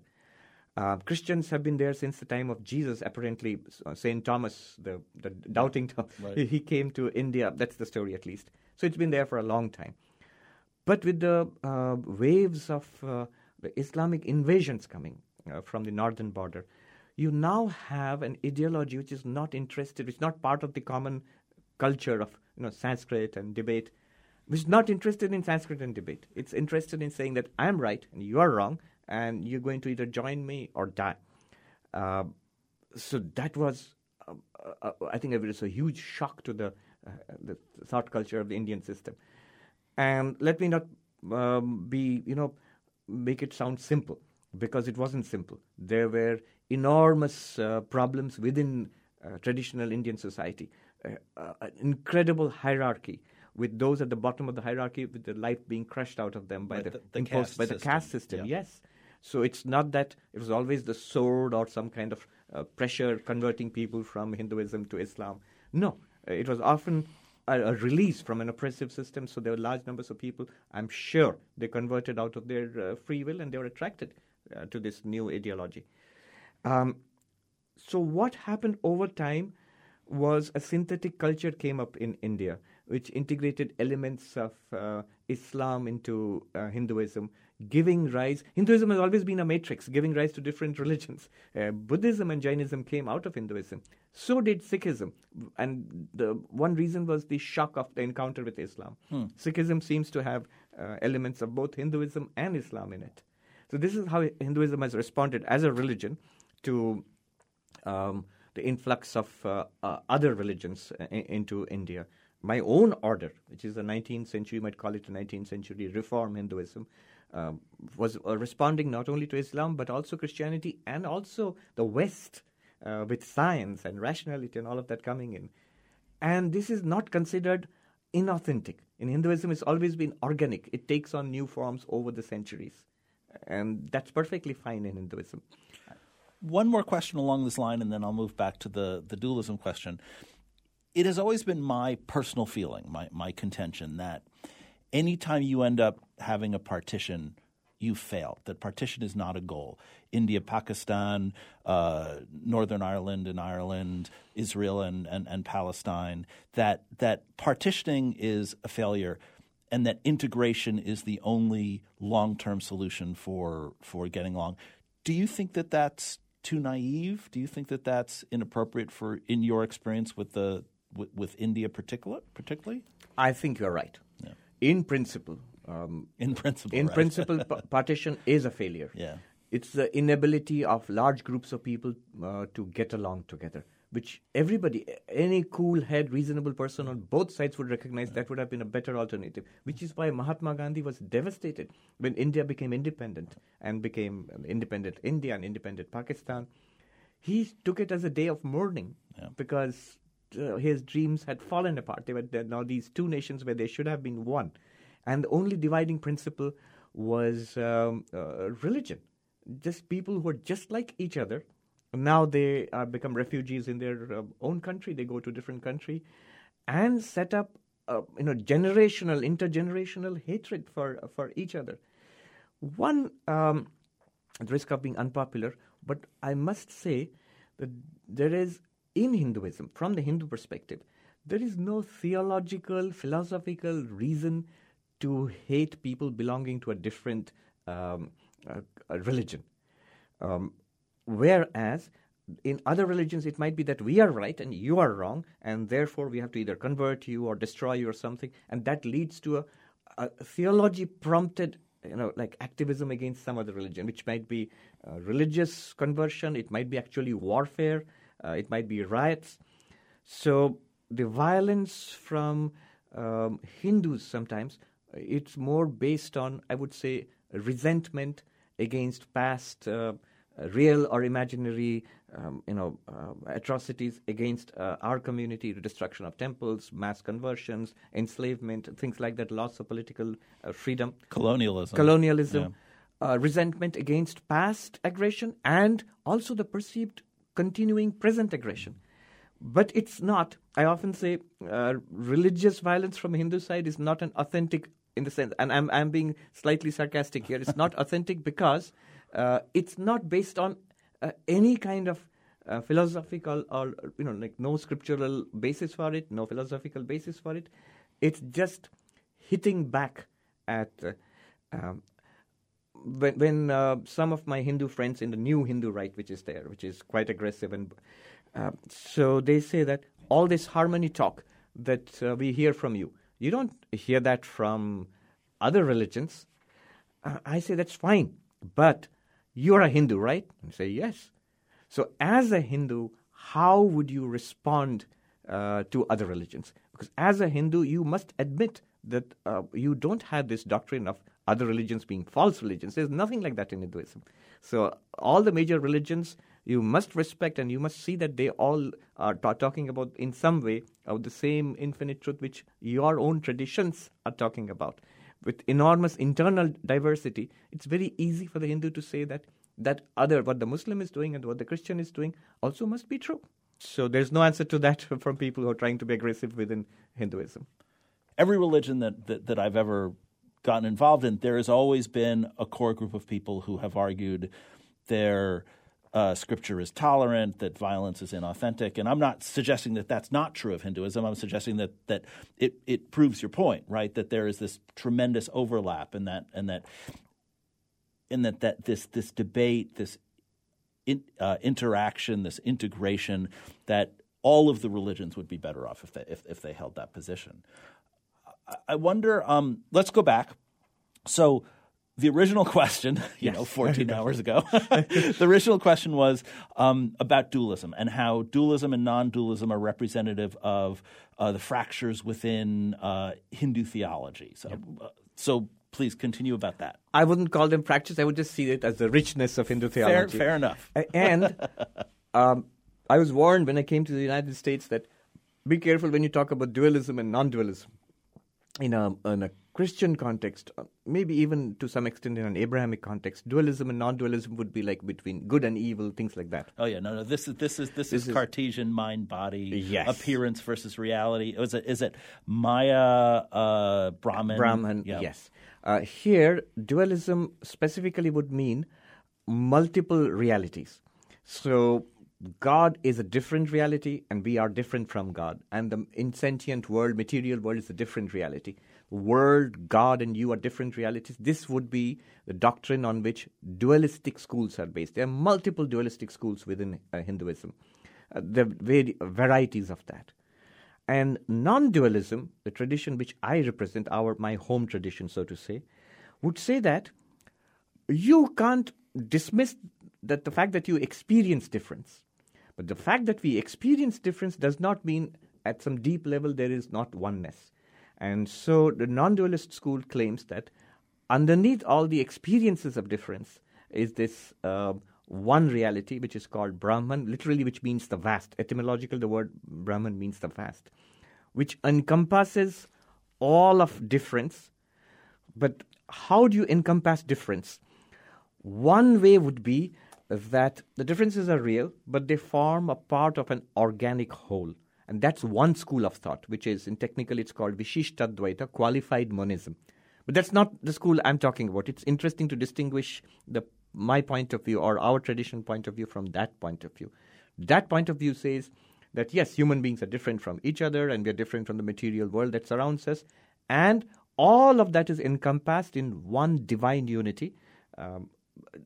Uh, Christians have been there since the time of Jesus. Apparently, uh, Saint Thomas, the, the doubting Thomas, right. [LAUGHS] he came to India. That's the story, at least. So it's been there for a long time. But with the uh, waves of uh, the Islamic invasions coming uh, from the northern border, you now have an ideology which is not interested, which is not part of the common culture of you know Sanskrit and debate, which is not interested in Sanskrit and debate. It's interested in saying that I'm right and you are wrong, and you're going to either join me or die. Uh, so that was, uh, uh, I think, it was a huge shock to the, uh, the thought culture of the Indian system. And let me not um, be, you know, make it sound simple because it wasn't simple. There were enormous uh, problems within uh, traditional Indian society, an incredible hierarchy with those at the bottom of the hierarchy with their life being crushed out of them by the, the, the imposed by system. the caste system. Yeah. Yes, so it's not that it was always the sword or some kind of uh, pressure converting people from Hinduism to Islam. No, it was often a, a, release from an oppressive system. So there were large numbers of people. I'm sure they converted out of their uh, free will and they were attracted uh, to this new ideology. Um, so what happened over time was a synthetic culture came up in India, which integrated elements of uh, Islam into uh, Hinduism, giving rise. Hinduism has always been a matrix, giving rise to different [LAUGHS] religions. Uh, Buddhism and Jainism came out of Hinduism. So did Sikhism, and the one reason was the shock of the encounter with Islam. Hmm. Sikhism seems to have uh, elements of both Hinduism and Islam in it. So this is how Hinduism has responded as a religion to. Um, the influx of uh, uh, other religions uh, into India. My own order, which is the 19th century, you might call it the 19th century reform Hinduism, um, was uh, responding not only to Islam but also Christianity and also the West uh, with science and rationality and all of that coming in. And this is not considered inauthentic. In Hinduism, it's always been organic, it takes on new forms over the centuries. And that's perfectly fine in Hinduism. One more question along this line, and then I'll move back to the, the dualism question. It has always been my personal feeling, my, my contention, that anytime you end up having a partition, you fail. That partition is not a goal. India, Pakistan, uh, Northern Ireland and Ireland, Israel and, and, and Palestine, that, that partitioning is a failure and that integration is the only long term solution for, for getting along. Do you think that that's too naive? Do you think that that's inappropriate for, in your experience with the with, with India, particular, particularly? I think you're right. Yeah. In principle, um, in principle, in right. principle, [LAUGHS] partition is a failure. Yeah, it's the inability of large groups of people uh, to get along together which everybody, any cool head, reasonable person on both sides would recognize that would have been a better alternative. Which is why Mahatma Gandhi was devastated when India became independent and became independent India and independent Pakistan. He took it as a day of mourning yeah. because uh, his dreams had fallen apart. They were now these two nations where they should have been one, and the only dividing principle was um, uh, religion. Just people who are just like each other now they uh, become refugees in their uh, own country. They go to a different country and set up, uh, you know, generational, intergenerational hatred for for each other. One um, risk of being unpopular, but I must say that there is in Hinduism, from the Hindu perspective, there is no theological, philosophical reason to hate people belonging to a different um, a religion. Um, whereas in other religions, it might be that we are right and you are wrong, and therefore we have to either convert you or destroy you or something, and that leads to a, a theology prompted you know, like activism against some other religion, which might be uh, religious conversion, it might be actually warfare, uh, it might be riots. So the violence from um, Hindus sometimes it's more based on, I would say, resentment against past uh, real or imaginary um, you know, uh, atrocities against uh, our community, the destruction of temples, mass conversions, enslavement, things like that, loss of political uh, freedom, colonialism, colonialism, yeah. Uh, resentment against past aggression, and also the perceived continuing present aggression. But it's not. I often say uh, religious violence from Hindu side is not an authentic in the sense, and I'm I'm being slightly sarcastic here. It's not [LAUGHS] authentic because uh, it's not based on uh, any kind of uh, philosophical or you know like no scriptural basis for it, no philosophical basis for it. It's just hitting back at uh, um, when, when uh, some of my Hindu friends in the new Hindu right, which is there, which is quite aggressive, and uh, so they say that all this harmony talk that uh, we hear from you, you don't hear that from other religions. I say that's fine, but you're a Hindu, right? And say, Yes. So, as a Hindu, how would you respond uh, to other religions? Because as a Hindu, you must admit that uh, you don't have this doctrine of other religions being false religions. There's nothing like that in Hinduism. So, all the major religions you must respect and you must see that they all are t- talking about, in some way, of the same infinite truth which your own traditions are talking about with enormous internal diversity, it's very easy for the Hindu to say that that other, what the Muslim is doing and what the Christian is doing, also must be true. So there's no answer to that [LAUGHS] from people who are trying to be aggressive within Hinduism. Every religion that, that, that I've ever gotten involved in, there has always been a core group of people who have argued their uh, scripture is tolerant, that violence is inauthentic. And I'm not suggesting that that's not true of Hinduism. I'm suggesting that, that it, it proves your point, right? That there is this tremendous overlap and that and that in that, that this this debate, this in, uh, interaction, this integration, that all of the religions would be better off if they if, if they held that position. I, wonder. Um, let's go back. So the original [LAUGHS] question, you yes. know, 14 [LAUGHS] hours ago, [LAUGHS] the original question was um, about dualism and how dualism and non dualism are representative of uh, the fractures within uh, Hindu theology. So, yep. uh, so please continue about that. I wouldn't call them fractures. I would just see it as the richness of Hindu theology. Fair, fair enough. and um, I was warned when I came to the United States that be careful when you talk about dualism and non dualism. In a, in a Christian context, uh, maybe even to some extent in an Abrahamic context, dualism and non-dualism would be like between good and evil, things like that. Oh yeah, no, no. This is this is this, this is, Cartesian mind body yes. appearance versus reality. Is it is it Maya uh, Brahman? Brahman, yeah. yes. Uh, here, dualism specifically would mean multiple realities. So God is a different reality, and we are different from God. And the insentient world, material world, is a different reality world, God, and you are different realities. This would be the doctrine on which dualistic schools are based. There are multiple dualistic schools within uh, Hinduism. Uh, there are very, varieties of that. And non-dualism, the tradition which I represent, our my home tradition, so to say, would say that you can't dismiss that the fact that you experience difference. But the fact that we experience difference does not mean at some deep level there is not oneness. And so the non dualist school claims that underneath all the experiences of difference is this uh, one reality, which is called Brahman, literally, which means the vast. Etymological, the word Brahman means the vast, which encompasses all of difference. But how do you encompass difference? One way would be that the differences are real, but they form a part of an organic whole. And that's one school of thought, which is, in technical, it's called Vishishtadvaita, qualified monism. But that's not the school I'm talking about. It's interesting to distinguish the my point of view or our tradition point of view from that point of view. That point of view says that yes, human beings are different from each other and we are different from the material world that surrounds us. And all of that is encompassed in one divine unity, Um,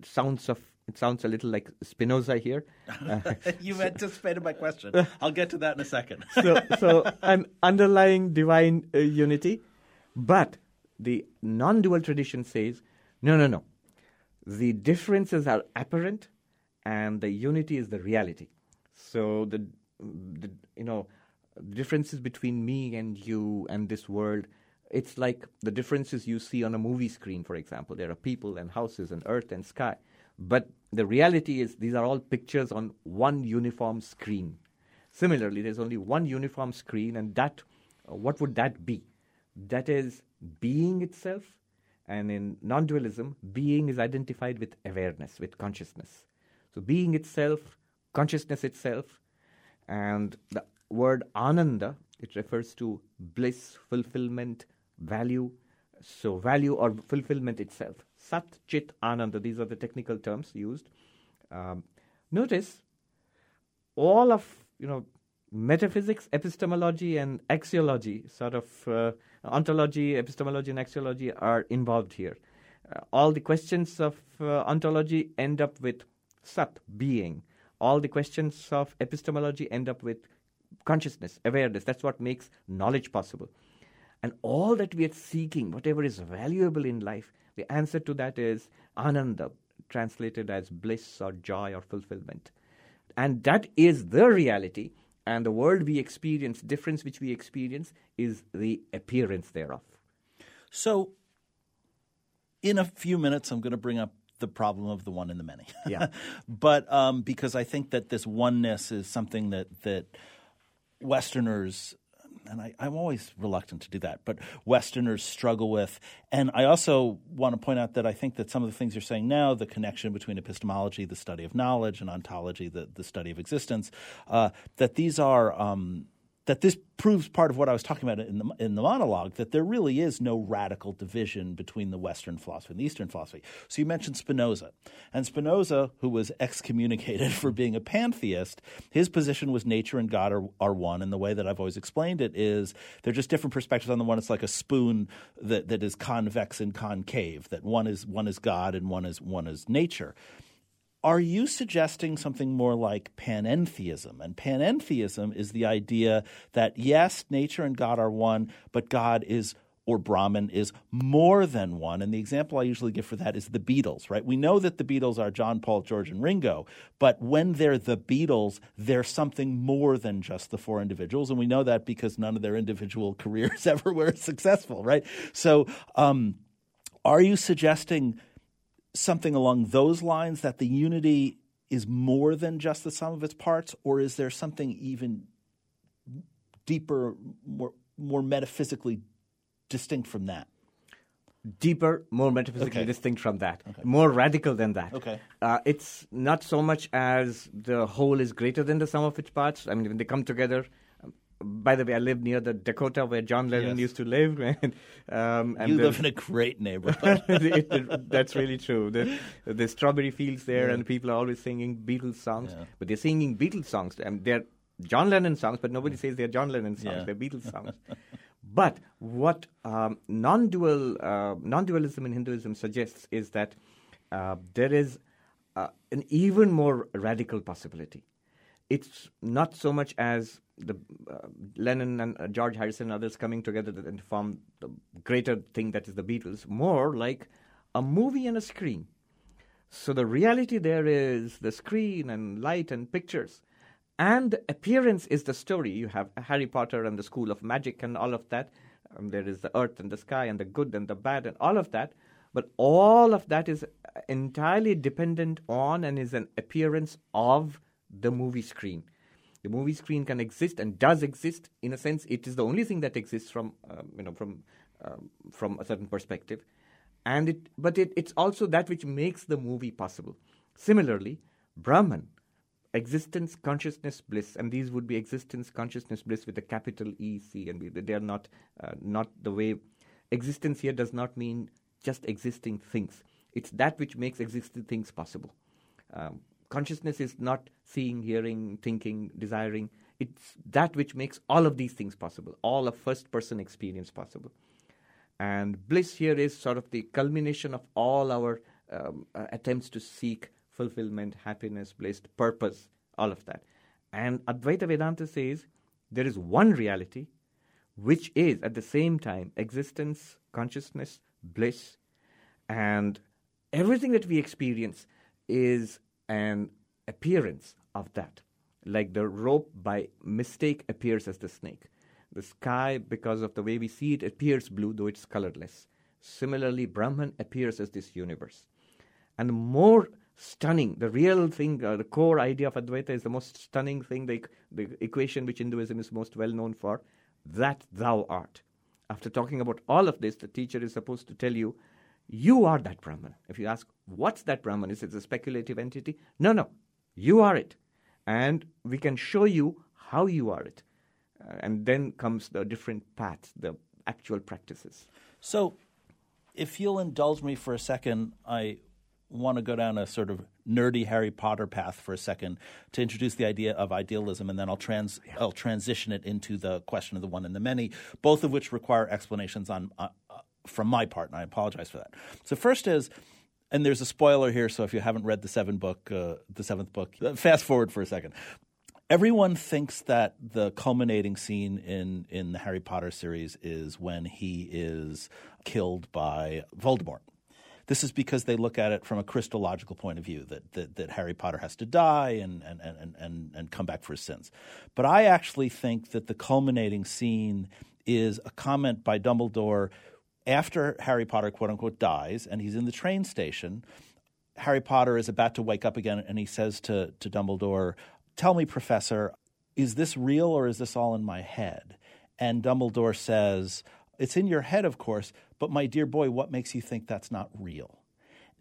sounds of it sounds a little like Spinoza here. [LAUGHS] You've [LAUGHS] anticipated my question. [LAUGHS] I'll get to that in a second. so, so an underlying divine uh, unity, but the non-dual tradition says, no, no, no. The differences are apparent, and the unity is the reality. So the, the you know differences between me and you and this world it's like the differences you see on a movie screen for example there are people and houses and earth and sky but the reality is these are all pictures on one uniform screen similarly there's only one uniform screen and that uh, what would that be that is being itself and in non-dualism being is identified with awareness with consciousness so being itself consciousness itself and the word ananda, it refers to bliss, fulfillment, value. So, value or fulfillment itself. Sat, Chit, Ananda, these are the technical terms used. Um, notice all of, you know, metaphysics, epistemology, and axiology, sort of uh, ontology, epistemology, and axiology are involved here. Uh, all the questions of uh, ontology end up with sat, being. All the questions of epistemology end up with consciousness, awareness. That's what makes knowledge possible. And all that we are seeking, whatever is valuable in life, the answer to that is ananda, translated as bliss or joy or fulfillment. And that is the reality. And the world we experience, difference which we experience, is the appearance thereof. So, in a few minutes, I'm going to bring up the problem of the one and the many. Yeah. [LAUGHS] but um, because I think that this oneness is something that that Westerners and I, am always reluctant to do that, but Westerners struggle with. And I also want to point out that I think that some of the things you're saying now, the connection between epistemology, the study of knowledge, and ontology, the, the study of existence, uh, that these are um, that this proves part of what I was talking about in the in the monologue that there really is no radical division between the Western philosophy and the Eastern philosophy. So you mentioned Spinoza, and Spinoza, who was excommunicated [LAUGHS] for being a pantheist, his position was nature and God are, are one. And the way that I've always explained it is they're just different perspectives. On the one, it's like a spoon that, that is convex and concave. That one is one is God and one is one is nature. Are you suggesting something more like panentheism? And panentheism is the idea that yes, nature and God are one, but God is or Brahman is more than one. And the example I usually give for that is the Beatles, right? We know that the Beatles are John, Paul, George, and Ringo, but when they're the Beatles, they're something more than just the four individuals. And we know that because none of their individual [LAUGHS] careers [LAUGHS] ever were successful, right? So, um, are you suggesting something along those lines that the unity is more than just the sum of its parts, or is there something even deeper, more more metaphysically distinct from that? Deeper, more metaphysically Okay. distinct from that, Okay. more radical than that. Okay. Uh, it's not so much as the whole is greater than the sum of its parts. I mean, when they come together. By the way, I live near the Dakota where John Lennon Yes. used to live. [LAUGHS] And, um, and you the- live in a great neighborhood. [LAUGHS] It- it- that's really true. The, the strawberry fields there, Yeah. and people are always singing Beatles songs. Yeah. But they're singing Beatles songs. and they're John Lennon songs, but nobody says they're John Lennon songs. Yeah. They're Beatles songs. [LAUGHS] but what um, non-dual uh, non-dualism in Hinduism suggests is that uh, there is uh, an even more radical possibility. It's not so much as the uh, Lennon and uh, George Harrison and others coming together and form the greater thing that is the Beatles, more like a movie and a screen. So the reality there is the screen and light and pictures. And appearance is the story. You have Harry Potter and the School of Magic and all of that. Um, there is the earth and the sky and the good and the bad and all of that. But all of that is entirely dependent on and is an appearance of the movie screen. The movie screen can exist and does exist. In a sense, it is the only thing that exists from um, you know from um, from a certain perspective, and it but it, it's also that which makes the movie possible. Similarly, Brahman, existence, consciousness, bliss, and these would be existence, consciousness, bliss with a capital E C, and they are not uh, not the way existence here does not mean just existing things. It's that which makes existing things possible. Um, consciousness is not seeing, hearing, thinking, desiring. It's that which makes all of these things possible, all of first person experience possible. And bliss here is sort of the culmination of all our um, uh, attempts to seek fulfillment, happiness, bliss, purpose, all of that. And Advaita Vedanta says there is one reality which is at the same time existence, consciousness, bliss, and everything that we experience is an appearance of that. Like the rope by mistake appears as the snake. The sky, because of the way we see it, appears blue, though it's colorless. Similarly, Brahman appears as this universe. And the more stunning, the real thing, uh, the core idea of Advaita is the most stunning thing, the, the equation which Hinduism is most well known for that thou art. After talking about all of this, the teacher is supposed to tell you, you are that Brahman. If you ask, what's that Brahman? Is it a speculative entity? No, no, you are it. And we can show you how you are it. Uh, and then comes the different paths, the actual practices. So, if you'll indulge me for a second, I want to go down a sort of nerdy Harry Potter path for a second to introduce the idea of idealism, and then I'll trans yeah. I'll transition it into the question of the one and the many, both of which require explanations on uh, from my part, and I apologize for that. So first is. And there's a spoiler here, so if you haven't read the seven book, uh, the seventh book, uh, fast forward for a second everyone thinks that the culminating scene in in the Harry Potter series is when he is killed by Voldemort. This is because they look at it from a Christological point of view that, that, that Harry Potter has to die and, and, and, and, and come back for his sins. But I actually think that the culminating scene is a comment by Dumbledore after Harry Potter, quote unquote, dies and he's in the train station. Harry Potter is about to wake up again and he says to, to Dumbledore, Tell me, Professor, is this real or is this all in my head? And Dumbledore says, It's in your head, of course, but my dear boy, what makes you think that's not real?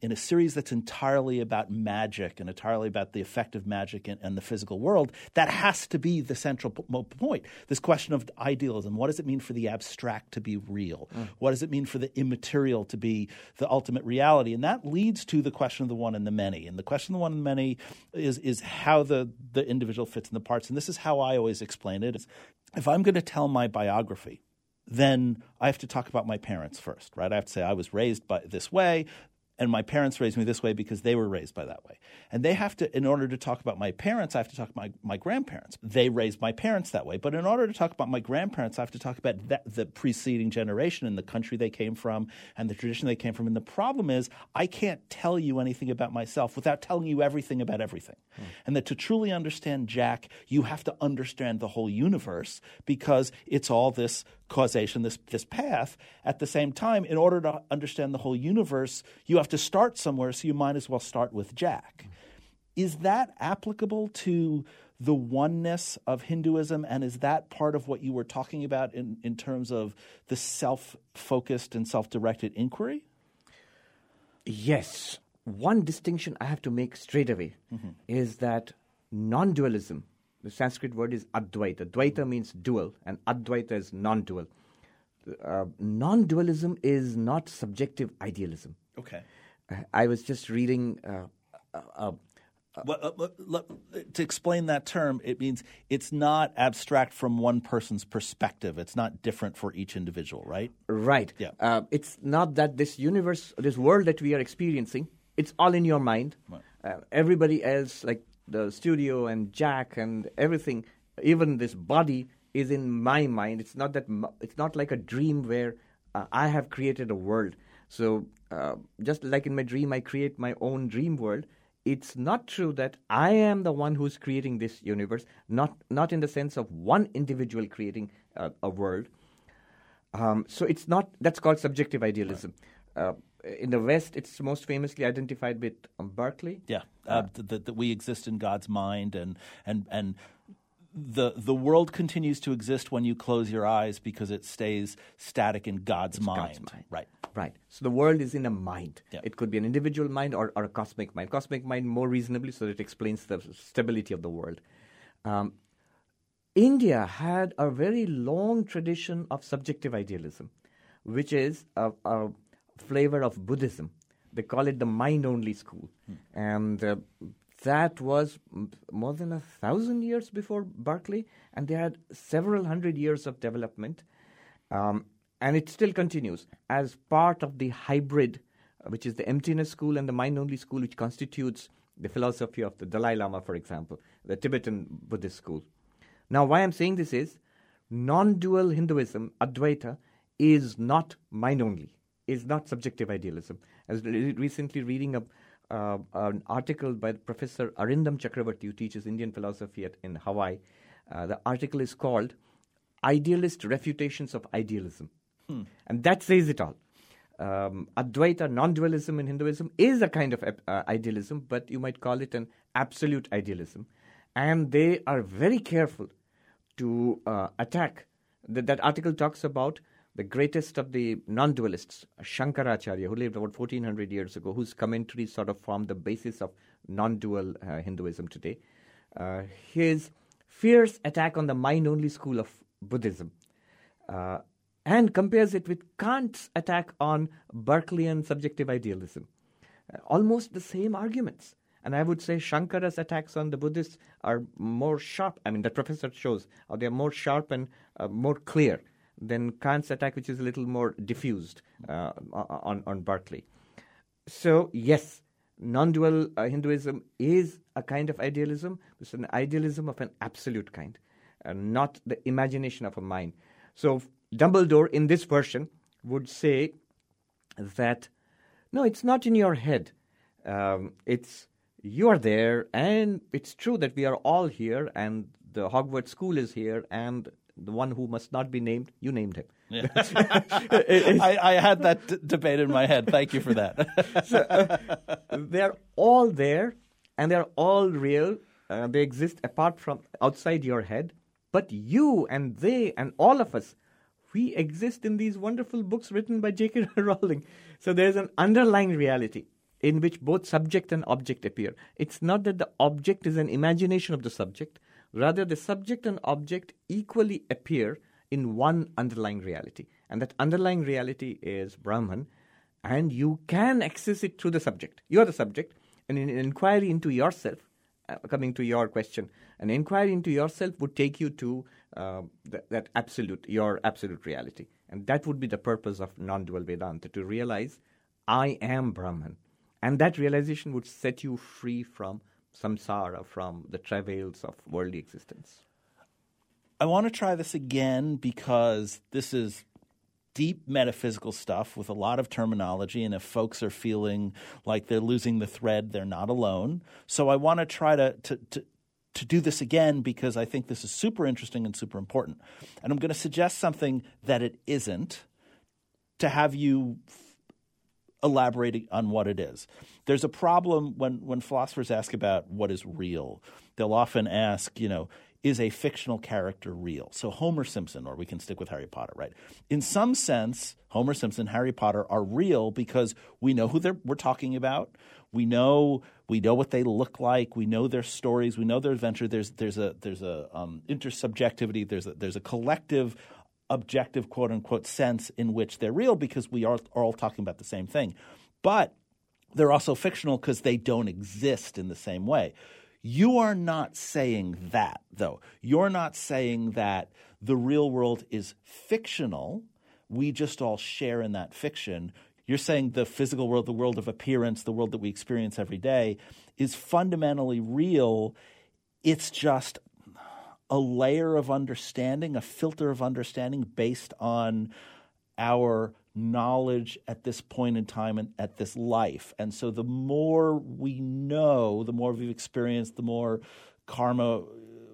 In a series that's entirely about magic and entirely about the effect of magic in, in the physical world, that has to be the central p- point. This question of idealism what does it mean for the abstract to be real? Mm. What does it mean for the immaterial to be the ultimate reality? And that leads to the question of the one and the many. And the question of the one and the many is, is how the, the individual fits in the parts. And this is how I always explain it. It's, if I'm going to tell my biography, then I have to talk about my parents first, right? I have to say I was raised by this way and my parents raised me this way because they were raised by that way. And they have to, in order to talk about my parents, I have to talk about my, my grandparents. They raised my parents that way. But in order to talk about my grandparents, I have to talk about that, the preceding generation and the country they came from and the tradition they came from. And the problem is, I can't tell you anything about myself without telling you everything about everything. Hmm. And that to truly understand Jack, you have to understand the whole universe because it's all this causation, this, this path. At the same time, in order to understand the whole universe, you have to start somewhere, so you might as well start with Jack. Is that applicable to the oneness of Hinduism? And is that part of what you were talking about in, in terms of the self focused and self directed inquiry? Yes. One distinction I have to make straight away mm-hmm. is that non dualism the Sanskrit word is Advaita. Dvaita means dual, and Advaita is non dual. Uh, non dualism is not subjective idealism. Okay. Uh, I was just reading. Uh, uh, uh well, to explain that term, it means it's not abstract from one person's perspective. It's not different for each individual, right? Right. Yeah. Uh, it's not that this universe, this world that we are experiencing, it's all in your mind. Right. Uh, everybody else, like the studio and Jack and everything, even this body is in my mind. It's not that it's not like a dream where uh, I have created a world. So uh, just like in my dream, I create my own dream world. It's not true that I am the one who's creating this universe. Not not in the sense of one individual creating uh, a world. Um, so it's not that's called subjective idealism. Right. Uh, in the West, it's most famously identified with um, Berkeley. Yeah, uh, that, that we exist in God's mind, and and and the the world continues to exist when you close your eyes because it stays static in God's mind. God's mind. Right. Right. So the world is in a mind. It could be an individual mind or, or a cosmic mind. Cosmic mind more reasonably, so that it explains the stability of the world. Um, India had a very long tradition of subjective idealism, which is a, a flavor of Buddhism. They call it the mind only school. Hmm. And uh, that was more than a thousand years before Berkeley, and they had several hundred years of development. Um, and it still continues as part of the hybrid which is the emptiness school, and the mind only school, which constitutes the philosophy of the Dalai Lama, for example, the Tibetan Buddhist school. Now, why I'm saying this is non dual Hinduism, Advaita, is not mind only, is not subjective idealism. I was re- recently reading a, uh, an article by Professor Arindam Chakrabarti, who teaches Indian philosophy at, in Hawaii. Uh, the article is called Idealist Refutations of Idealism. Hmm. And that says it all. Um, Advaita, non dualism in Hinduism, is a kind of uh, idealism, but you might call it an absolute idealism. And they are very careful to uh, attack. That, that article talks about the greatest of the non dualists, Shankaracharya, who lived about 1400 years ago, whose commentaries sort of form the basis of non dual uh, Hinduism today. Uh, his fierce attack on the mind only school of Buddhism uh, and compares it with Kant's attack on Berkeleyan subjective idealism. Uh, almost the same arguments. And I would say Shankara's attacks on the Buddhists are more sharp. I mean, the professor shows how they are more sharp and uh, more clear than Kant's attack, which is a little more diffused uh, on, on Berkeley. So, yes, non dual uh, Hinduism is a kind of idealism. It's an idealism of an absolute kind, uh, not the imagination of a mind. So, Dumbledore in this version would say that no, it's not in your head. Um, it's you are there, and it's true that we are all here, and the Hogwarts school is here, and the one who must not be named, you named him. Yeah. [LAUGHS] I, I, had that d- debate in my head. Thank you for that. [LAUGHS] so, uh, they're all there, and they're all real. Uh, they exist apart from outside your head. But you and they and all of us, we exist in these wonderful books written by J.K. [LAUGHS] Rowling. So there's an underlying reality in which both subject and object appear. It's not that the object is an imagination of the subject, Rather, the subject and object equally appear in one underlying reality. And that underlying reality is Brahman, and you can access it through the subject. You are the subject, and an inquiry into yourself, uh, coming to your question, an inquiry into yourself would take you to uh, th- that absolute, your absolute reality. And that would be the purpose of non dual Vedanta to realize, I am Brahman. And that realization would set you free from samsara, from the travails of worldly existence. I want to try this again because this is deep metaphysical stuff with a lot of terminology. And if folks are feeling like they're losing the thread, they're not alone. So I want to try to, to, to, to do this again because I think this is super interesting and super important. And I'm going to suggest something that it isn't to have you elaborating on what it is. There's a problem when, when philosophers ask about what is real. They'll often ask, you know, is a fictional character real? So Homer Simpson, or we can stick with Harry Potter, right? In some sense, Homer Simpson, Harry Potter are real because we know who we're talking about. We know we know what they look like. We know their stories. We know their adventure. There's there's a there's a um, intersubjectivity. There's a, there's a collective objective quote unquote sense in which they're real because we are, are all talking about the same thing. But they're also fictional because they don't exist in the same way. You are not saying that, though. You're not saying that the real world is fictional. We just all share in that fiction. You're saying the physical world, the world of appearance, the world that we experience every day, is fundamentally real. It's just a layer of understanding, a filter of understanding based on our knowledge at this point in time and at this life. And so the more we know, the more we've experienced, the more karma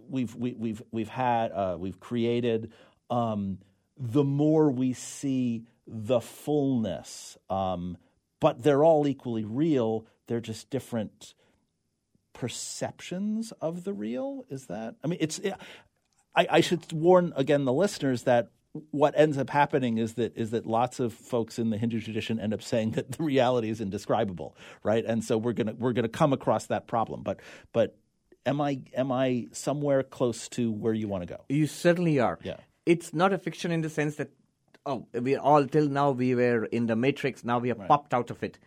we've we, have we've we've had, uh, we've created, um, the more we see the fullness. Um, but they're all equally real. They're just different perceptions of the real? Is that? I mean, it's. I, I should warn again the listeners that what ends up happening is that is that lots of folks in the Hindu tradition end up saying that the reality is indescribable, right? And so we're gonna we're gonna come across that problem. But but am I am I somewhere close to where you want to go? You certainly are. Yeah. It's not a fiction in the sense that oh we all till now we were in the matrix now we have right. popped out of it.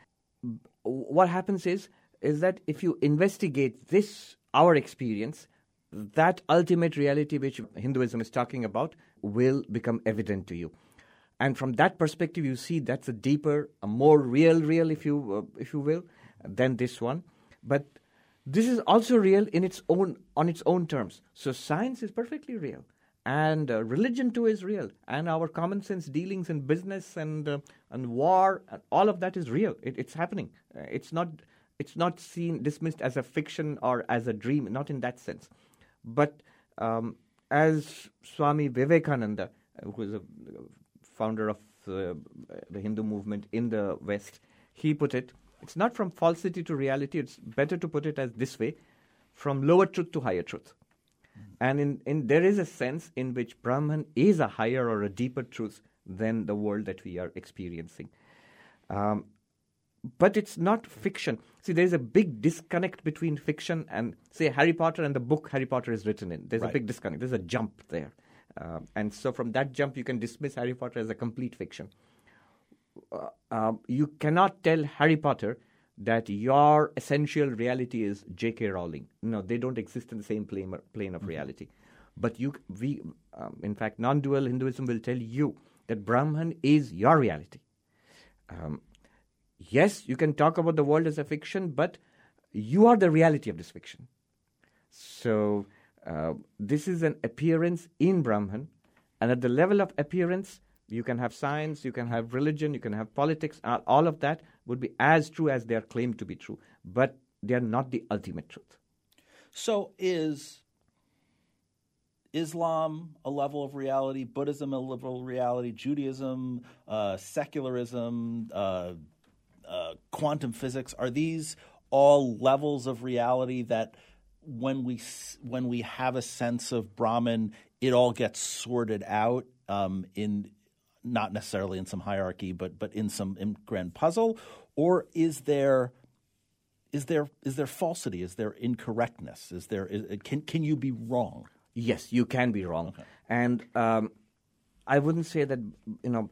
What happens is is that if you investigate this, our experience, that ultimate reality which Hinduism is talking about will become evident to you. and from that perspective, you see that's a deeper, a more real, real, if you uh, if you will, than this one. But this is also real in its own on its own terms. So science is perfectly real, and uh, religion too is real, and our common sense dealings in business and uh, and war, and all of that is real. It, it's happening. Uh, it's not it's not seen dismissed as a fiction or as a dream. Not in that sense, but um, as Swami Vivekananda, who is a founder of uh, the Hindu movement in the West, he put it, it's not from falsity to reality, it's better to put it as this way from lower truth to higher truth. Mm-hmm. And in, in, there is a sense in which Brahman is a higher or a deeper truth than the world that we are experiencing. Um, but it's not fiction. See, there's a big disconnect between fiction and, say, Harry Potter and the book Harry Potter is written in. There's right. a big disconnect. There's a jump there. Uh, and so from that jump, you can dismiss Harry Potter as a complete fiction. Uh, uh, you cannot tell Harry Potter that your essential reality is J.K. Rowling. No, they don't exist in the same plane, plane of mm-hmm. reality. But you, we, um, in fact, non-dual Hinduism will tell you that Brahman is your reality. Um, yes, you can talk about the world as a fiction, but you are the reality of this fiction. So uh, this is an appearance in Brahman, and at the level of appearance, you can have science, you can have religion, you can have politics, uh, all of that would be as true as they are claimed to be true, but they are not the ultimate truth. So is Islam a level of reality, Buddhism a level of reality, Judaism, uh, secularism, uh, uh, quantum physics, are these all levels of reality that – when we when we have a sense of Brahman, it all gets sorted out um, in not necessarily in some hierarchy, but but in some in grand puzzle, or is there is there is there falsity? Is there incorrectness? Is there is, can can you be wrong? Yes, you can be wrong, okay. and um, I wouldn't say that you know.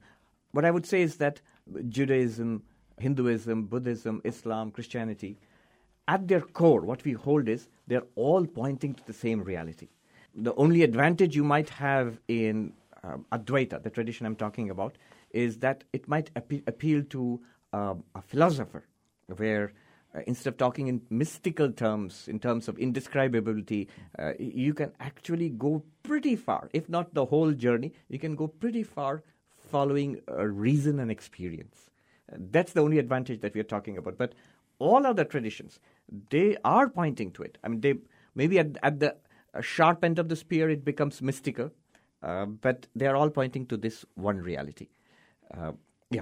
What I would say is that Judaism, Hinduism, Buddhism, Islam, Christianity at their core, what we hold is they're all pointing to the same reality. The only advantage you might have in um, Advaita, the tradition I'm talking about, is that it might appe- appeal to um, a philosopher, where uh, instead of talking in mystical terms, in terms of indescribability, uh, you can actually go pretty far. If not the whole journey, you can go pretty far following uh, reason and experience. That's the only advantage that we are talking about. But all other traditions, they are pointing to it. I mean, they maybe at, at the sharp end of the spear it becomes mystical, uh, but they are all pointing to this one reality. Uh, yeah.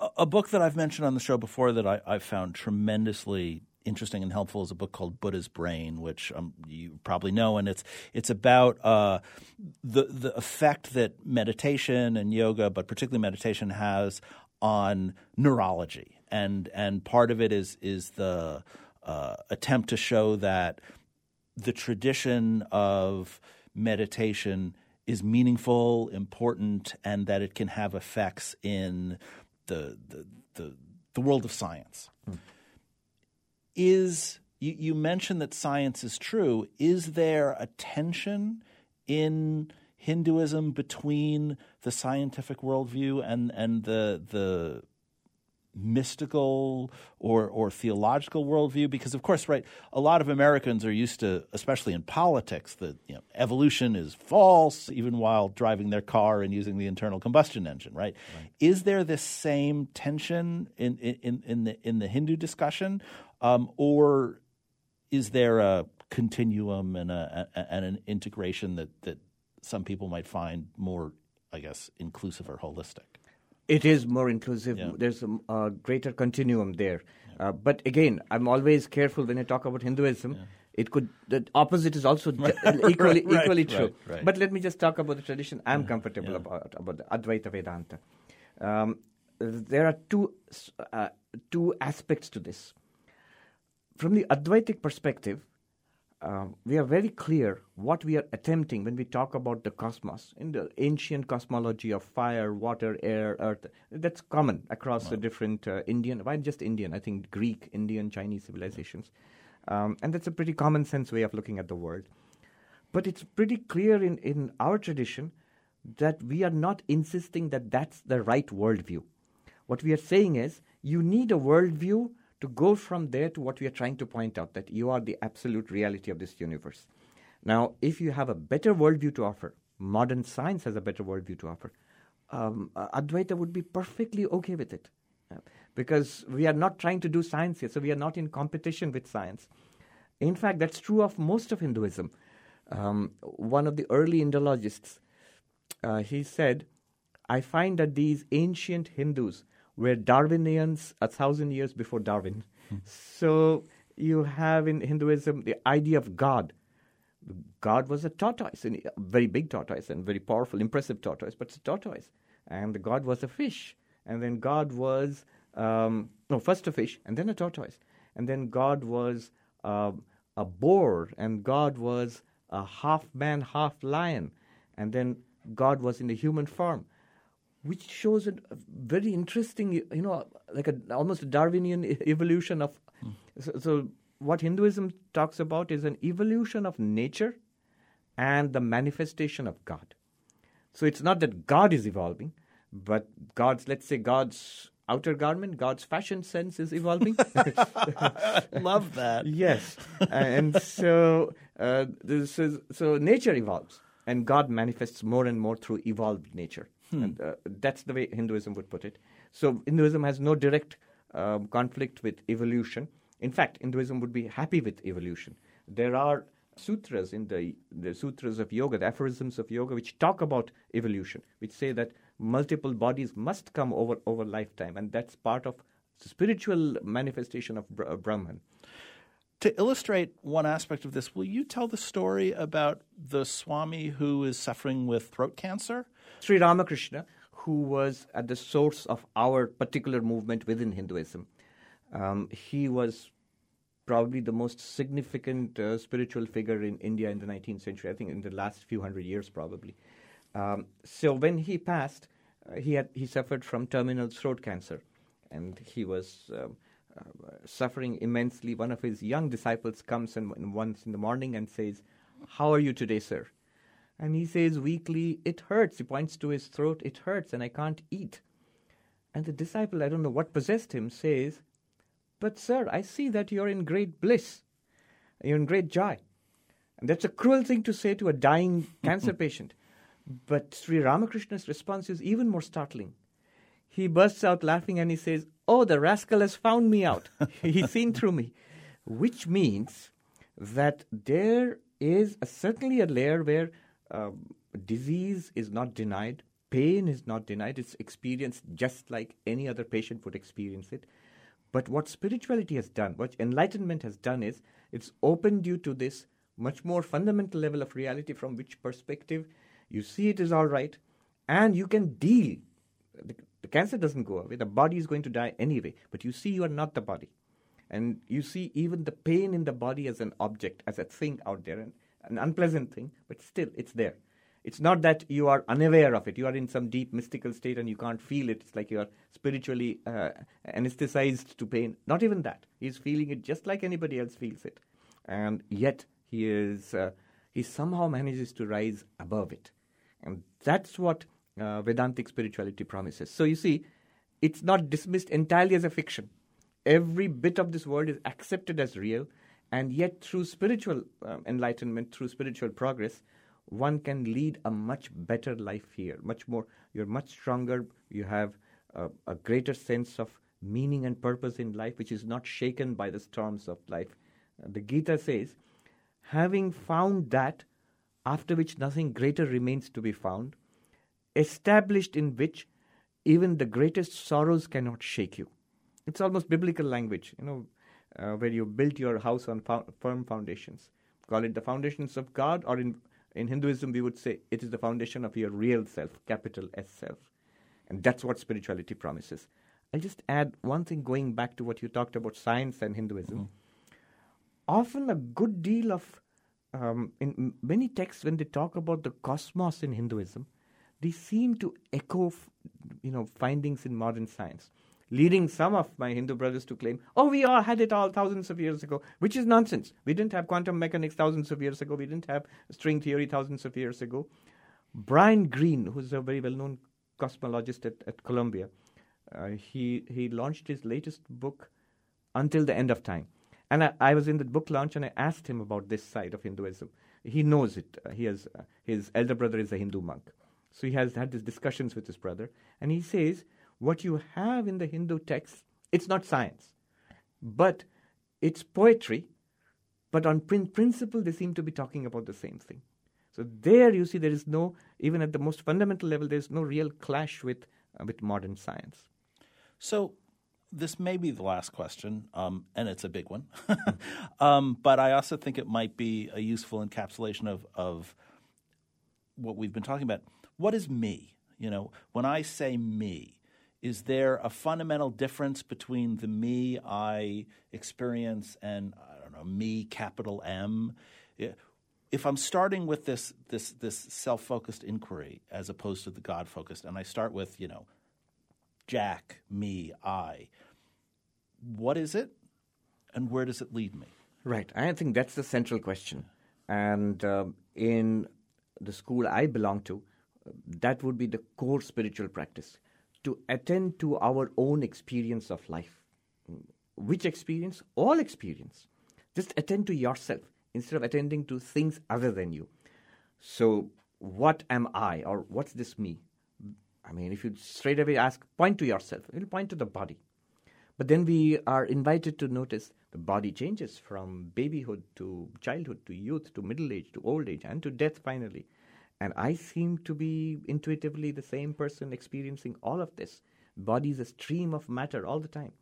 A, a, book that I've mentioned on the show before that I, have found tremendously interesting and helpful is a book called Buddha's Brain, which um, you probably know, and it's it's about uh, the the effect that meditation and yoga, but particularly meditation, has on neurology and and part of it is is the uh, attempt to show that the tradition of meditation is meaningful, important, and that it can have effects in the the the, the world of science. Hmm. Is you, you mentioned that science is true. Is there a tension in Hinduism between the scientific worldview and and the the mystical or or theological worldview because of course right a lot of Americans are used to especially in politics that you know, evolution is false even while driving their car and using the internal combustion engine right, right. is there this same tension in in in the in the Hindu discussion um, or is there a continuum and a and an integration that that some people might find more I guess inclusive or holistic it is more inclusive. Yeah. There's a, a, greater continuum there. Yeah. Uh, but again, I'm always careful when I talk about Hinduism. Yeah. It could the opposite is also [LAUGHS] equally right, equally true. Right, but let me just talk about the tradition I'm comfortable about about the Advaita Vedanta. Um, there are two uh, two aspects to this. From the Advaitic perspective, uh, we are very clear what we are attempting when we talk about the cosmos in the ancient cosmology of fire, water, air, earth. That's common across right. the different uh, Indian, why just Indian? I think Greek, Indian, Chinese civilizations. Um, and that's a pretty common sense way of looking at the world. But it's pretty clear in, in our tradition that we are not insisting that that's the right worldview. What we are saying is you need a worldview to go from there to what we are trying to point out that you are the absolute reality of this universe. Now, if you have a better worldview to offer, modern science has a better worldview to offer, um, Advaita would be perfectly okay with it. Uh, because we are not trying to do science here, so we are not in competition with science. In fact, that's true of most of Hinduism. Um, one of the early Indologists, uh, he said, I find that these ancient Hindus were Darwinians a thousand years before Darwin. Hmm. So you have in Hinduism the idea of God. God was a tortoise, a very big tortoise and very powerful, impressive tortoise, but it's a tortoise. And God was a fish. And then God was, um, no, first a fish, and then a tortoise. And then God was uh, a boar, and God was a half man, half lion. And then God was in the human form which shows a, very interesting, you know, like a almost a Darwinian evolution of. Mm. So, so, what Hinduism talks about is an evolution of nature and the manifestation of God. So it's not that God is evolving, but God's, let's say, God's outer garment, God's fashion sense is evolving. [LAUGHS] Love that. yes, and so uh, this is so nature evolves, and God manifests more and more through evolved nature. Hmm. And, uh, that's the way Hinduism would put it. So Hinduism has no direct um, conflict with evolution. In fact, Hinduism would be happy with evolution. There are sutras in the, the sutras of yoga, the aphorisms of yoga, which talk about evolution, which say that multiple bodies must come over over lifetime, and that's part of the spiritual manifestation of Brahman. To illustrate one aspect of this, will you tell the story about the Swami who is suffering with throat cancer? Sri Ramakrishna, who was at the source of our particular movement within Hinduism. Um, he was probably the most significant uh, spiritual figure in India in the 19th century, I think in the last few hundred years, probably. Um, so when he passed, uh, he, had, he suffered from terminal throat cancer, and he was. Um, uh, suffering immensely. One of his young disciples comes and once in the morning and says, How are you today, sir? And he says weakly, It hurts. He points to his throat, It hurts, and I can't eat. And the disciple, I don't know what possessed him, says, But, sir, I see that you're in great bliss. You're in great joy. And that's a cruel thing to say to a dying [LAUGHS] cancer patient. But Sri Ramakrishna's response is even more startling. He bursts out laughing and he says, Oh, the rascal has found me out. [LAUGHS] He's seen through me. Which means that there is a, certainly a layer where um, disease is not denied, pain is not denied, it's experienced just like any other patient would experience it. But what spirituality has done, what enlightenment has done is it's opened you to this much more fundamental level of reality from which perspective you see it is all right and you can deal. The, the cancer doesn't go away, the body is going to die anyway, but you see you are not the body. And you see even the pain in the body as an object, as a thing out there. And an unpleasant thing, but still it's there. It's not that you are unaware of it. You are in some deep mystical state and you can't feel it. It's like you are spiritually uh, anesthetized to pain. Not even that. He's feeling it just like anybody else feels it. And yet he is uh, he somehow manages to rise above it. And that's what uh, Vedantic spirituality promises. So you see, it's not dismissed entirely as a fiction. Every bit of this world is accepted as real and yet, through spiritual uh, enlightenment, through spiritual progress, one can lead a much better life here. Much more, you're much stronger. You have a greater sense of meaning and purpose in life, which is not shaken by the storms of life. Uh, the Gita says, having found that, after which nothing greater remains to be found, established in which even the greatest sorrows cannot shake you. It's almost biblical language. You know, uh, where you built your house on fo- firm foundations. Call it the foundations of God, or in, in Hinduism, we would say it is the foundation of your real self, capital S self. And that's what spirituality promises. I'll just add one thing going back to what you talked about science and Hinduism. Mm-hmm. Often, a good deal of, um, in many texts, when they talk about the cosmos in Hinduism, they seem to echo, you know, findings in modern science leading some of my Hindu brothers to claim, oh, we all had it all thousands of years ago, which is nonsense. We didn't have quantum mechanics thousands of years ago. We didn't have string theory thousands of years ago. Brian Greene, who's a very well known cosmologist at, at Columbia, uh, he, he launched his latest book, Until the End of Time. And I, I, was in the book launch and I asked him about this side of Hinduism. He knows it. Uh, he has, uh, his elder brother is a Hindu monk. So he has had these discussions with his brother. And he says, what you have in the Hindu texts, it's not science, but it's poetry. But on prin- principle, they seem to be talking about the same thing. So there you see there is no, even at the most fundamental level, there is no real clash with, uh, with modern science. So this may be the last question, um, and it's a big one. [LAUGHS] um, but I also think it might be a useful encapsulation of, of what we've been talking about. What is me? You know, when I say me, is there a fundamental difference between the me I experience and I don't know me capital M? If I'm starting with this this this self focused inquiry as opposed to the God focused, and I start with you know Jack, me, I. What is it, and where does it lead me? Right. I think that's the central question. And um, in the school I belong to, that would be the core spiritual practice to attend to our own experience of life. Which experience? All experience. Just attend to yourself instead of attending to things other than you. So, what am I, or what's this me? I mean, if you straight away ask, point to yourself, it'll point to the body. But then we are invited to notice the body changes from babyhood to childhood to youth to middle age to old age and to death finally. And I seem to be intuitively the same person experiencing all of this. Body is a stream of matter all the time.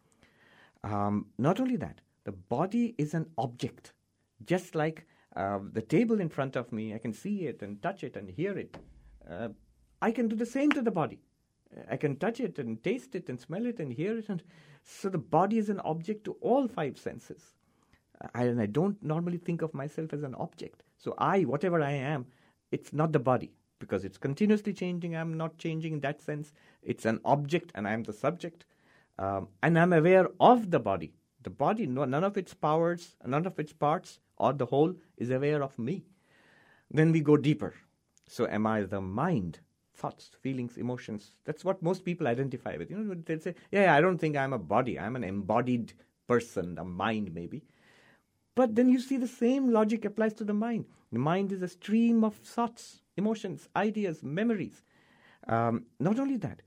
Um, not only that, the body is an object. Just like uh, the table in front of me, I can see it and touch it and hear it. Uh, I can do the same to the body. I can touch it and taste it and smell it and hear it. And so the body is an object to all five senses. I, and I don't normally think of myself as an object. So I, whatever I am, it's not the body because it's continuously changing. I'm not changing in that sense. It's an object and I'm the subject. Um, and I'm aware of the body. The body, no, none of its powers, none of its parts, or the whole is aware of me. Then we go deeper. So, am I the mind? thoughts, feelings, emotions. That's what most people identify with. You know, they'll say, yeah, I don't think I'm a body. I'm an embodied person, a mind maybe. But then you see the same logic applies to the mind. The mind is a stream of thoughts, emotions, ideas, memories. Um, not only that,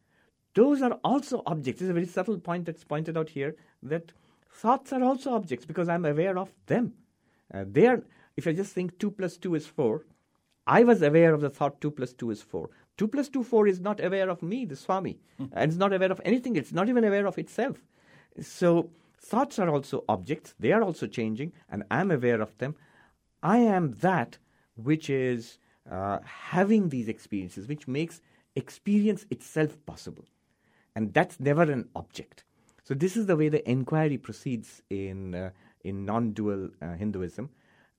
those are also objects. It's a very subtle point that's pointed out here that thoughts are also objects because I'm aware of them. Uh, they are, if I just think 2 plus 2 is 4, I was aware of the thought 2 plus 2 is 4. 2 plus 2, 4 is not aware of me, the Swami, mm. and it's not aware of anything. It's not even aware of itself. So thoughts are also objects. They are also changing, and I'm aware of them. I am that which is uh, having these experiences, which makes experience itself possible. And that's never an object. So this is the way the inquiry proceeds in, uh, in non-dual uh, Hinduism.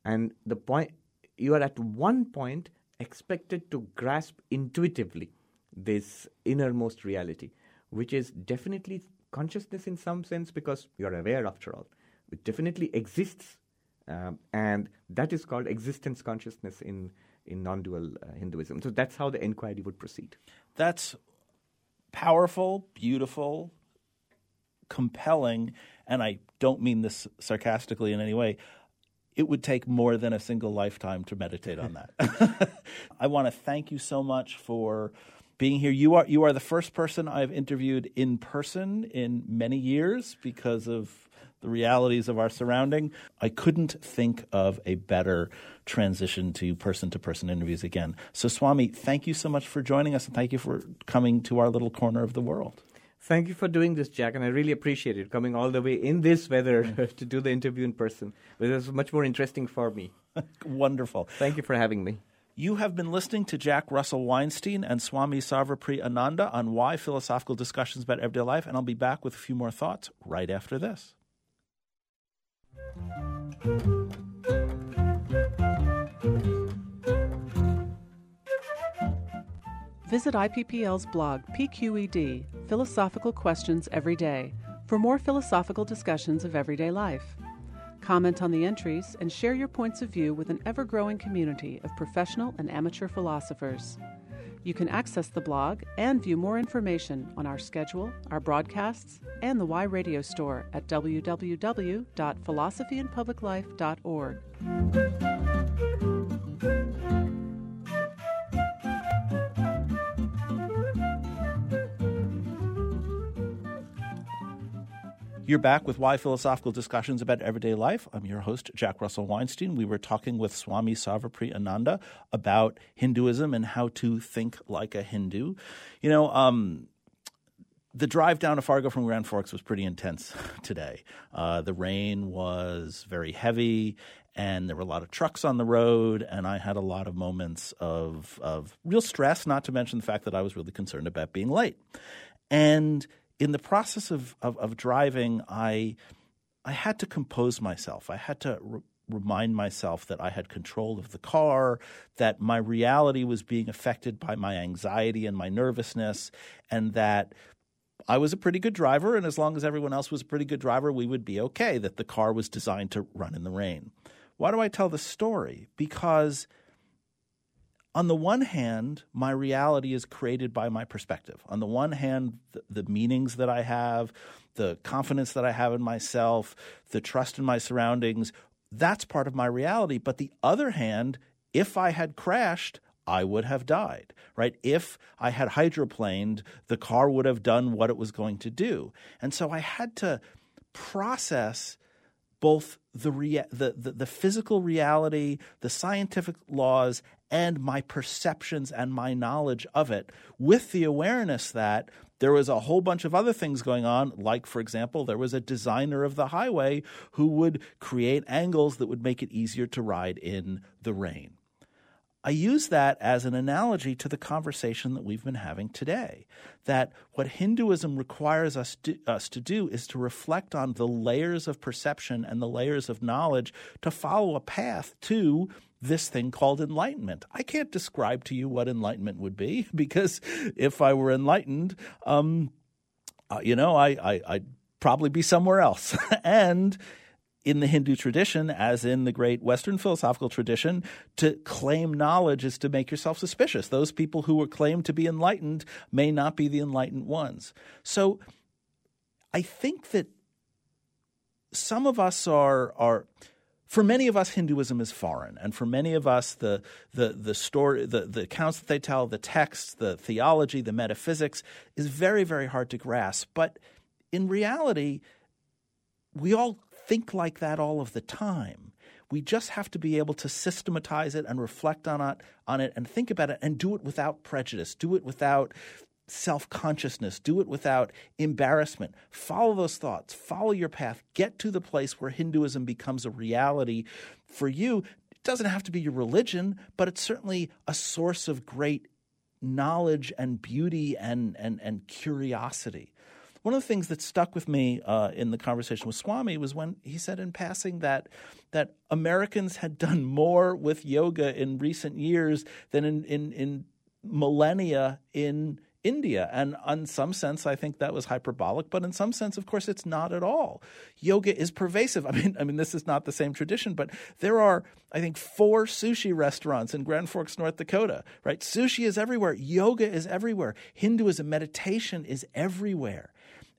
And the point, you are at one point expected to grasp intuitively this innermost reality, which is definitely consciousness in some sense because you're aware after all. It definitely exists, um, and that is called existence consciousness in, in non dual uh, Hinduism. So that's how the inquiry would proceed. That's powerful, beautiful, compelling, and I don't mean this sarcastically in any way it would take more than a single lifetime to meditate on that. [LAUGHS] I want to thank you so much for being here. You are you are the first person I've interviewed in person in many years because of the realities of our surrounding. I couldn't think of a better transition to person to person interviews again. So Swami, thank you so much for joining us and thank you for coming to our little corner of the world. Thank you for doing this, Jack, and I really appreciate it coming all the way in this weather [LAUGHS] [LAUGHS] to do the interview in person. It was much more interesting for me. [LAUGHS] Wonderful. Thank you for having me. You have been listening to Jack Russell Weinstein and Swami Sarvapriyananda on why philosophical discussions about everyday life, and I'll be back with a few more thoughts right after this. Visit IPPL's blog, PQED Philosophical Questions Every Day, for more philosophical discussions of everyday life. Comment on the entries and share your points of view with an ever growing community of professional and amateur philosophers. You can access the blog and view more information on our schedule, our broadcasts, and the Why Radio store at www.philosophyandpubliclife.org. You're back with Why Philosophical Discussions about Everyday Life. I'm your host, Jack Russell Weinstein. We were talking with Swami Sarvapriyananda about Hinduism and how to think like a Hindu. You know, um, the drive down to Fargo from Grand Forks was pretty intense [LAUGHS] today. Uh, the rain was very heavy, and there were a lot of trucks on the road, and I had a lot of moments of of real stress. Not to mention the fact that I was really concerned about being late, and in the process of, of, of driving, I I had to compose myself. I had to re- remind myself that I had control of the car, that my reality was being affected by my anxiety and my nervousness, and that I was a pretty good driver. And as long as everyone else was a pretty good driver, we would be okay, that the car was designed to run in the rain. Why do I tell this story? Because – on the one hand, my reality is created by my perspective. On the one hand, the, the, meanings that I have, the confidence that I have in myself, the trust in my surroundings, that's part of my reality. But the other hand, if I had crashed, I would have died, right? If I had hydroplaned, the car would have done what it was going to do. And so I had to process both the, rea- the, the, the physical reality, the scientific laws, and my perceptions and my knowledge of it, with the awareness that there was a whole bunch of other things going on. Like, for example, there was a designer of the highway who would create angles that would make it easier to ride in the rain. I use that as an analogy to the conversation that we've been having today. That what Hinduism requires us to, us to do is to reflect on the layers of perception and the layers of knowledge to follow a path to this thing called enlightenment. I can't describe to you what enlightenment would be [LAUGHS] because if I were enlightened, um, uh, you know, I, I, I'd probably be somewhere else. [LAUGHS] and in the Hindu tradition, as in the great Western philosophical tradition, to claim knowledge is to make yourself suspicious. Those people who are claimed to be enlightened may not be the enlightened ones. So I think that some of us are are for many of us, Hinduism is foreign, and for many of us, the the the story, the, the accounts that they tell, the texts, the theology, the metaphysics is very very hard to grasp. But in reality, we all think like that all of the time. We just have to be able to systematize it and reflect on it, on it, and think about it, and do it without prejudice. Do it without self consciousness. Do it without embarrassment. Follow those thoughts. Follow your path. Get to the place where Hinduism becomes a reality for you. It doesn't have to be your religion, but it's certainly a source of great knowledge and beauty and, and, and curiosity. One of the things that stuck with me uh, in the conversation with Swami was when he said in passing that that Americans had done more with yoga in recent years than in, in, in millennia in India. And in some sense, I think that was hyperbolic, but in some sense, of course, it's not at all. Yoga is pervasive. [LAUGHS] I mean, I mean, this is not the same tradition, but there are, I think, four sushi restaurants in Grand Forks, North Dakota, right? Sushi is everywhere. Yoga is everywhere. Hinduism, meditation is everywhere.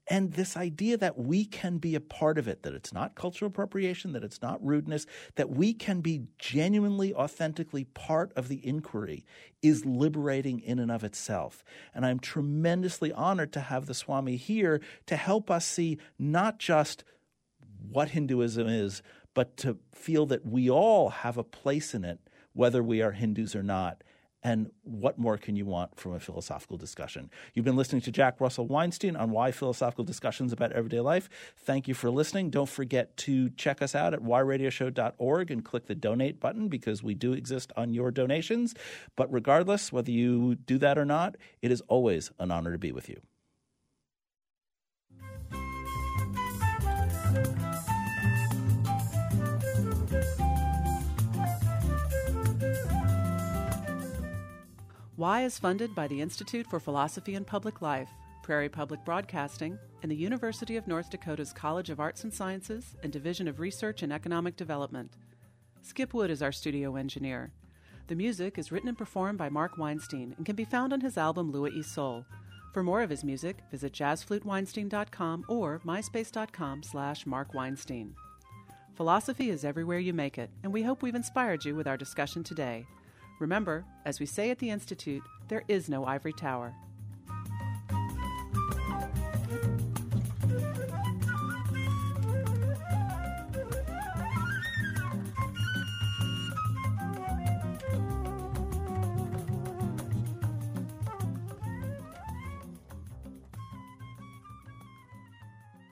And this idea that we can be a part of it, that it's not cultural appropriation, that it's not rudeness, that we can be genuinely, authentically part of the inquiry is liberating in and of itself. And I'm tremendously honored to have the Swami here to help us see not just what Hinduism is, but to feel that we all have a place in it, whether we are Hindus or not and what more can you want from a philosophical discussion? You've been listening to Jack Russell Weinstein on Why Philosophical Discussions About Everyday Life. Thank you for listening. Don't forget to check us out at whyradioshow.org and click the donate button because we do exist on your donations. But regardless, whether you do that or not, it is always an honor to be with you. Why is funded by the Institute for Philosophy and Public Life, Prairie Public Broadcasting, and the University of North Dakota's College of Arts and Sciences and Division of Research and Economic Development. Skip Wood is our studio engineer. The music is written and performed by Mark Weinstein and can be found on his album Lua e Sol. For more of his music, visit jazzfluteweinstein.com or myspace.com slash markweinstein. Philosophy is everywhere you make it, and we hope we've inspired you with our discussion today. Remember, as we say at the Institute, there is no ivory tower.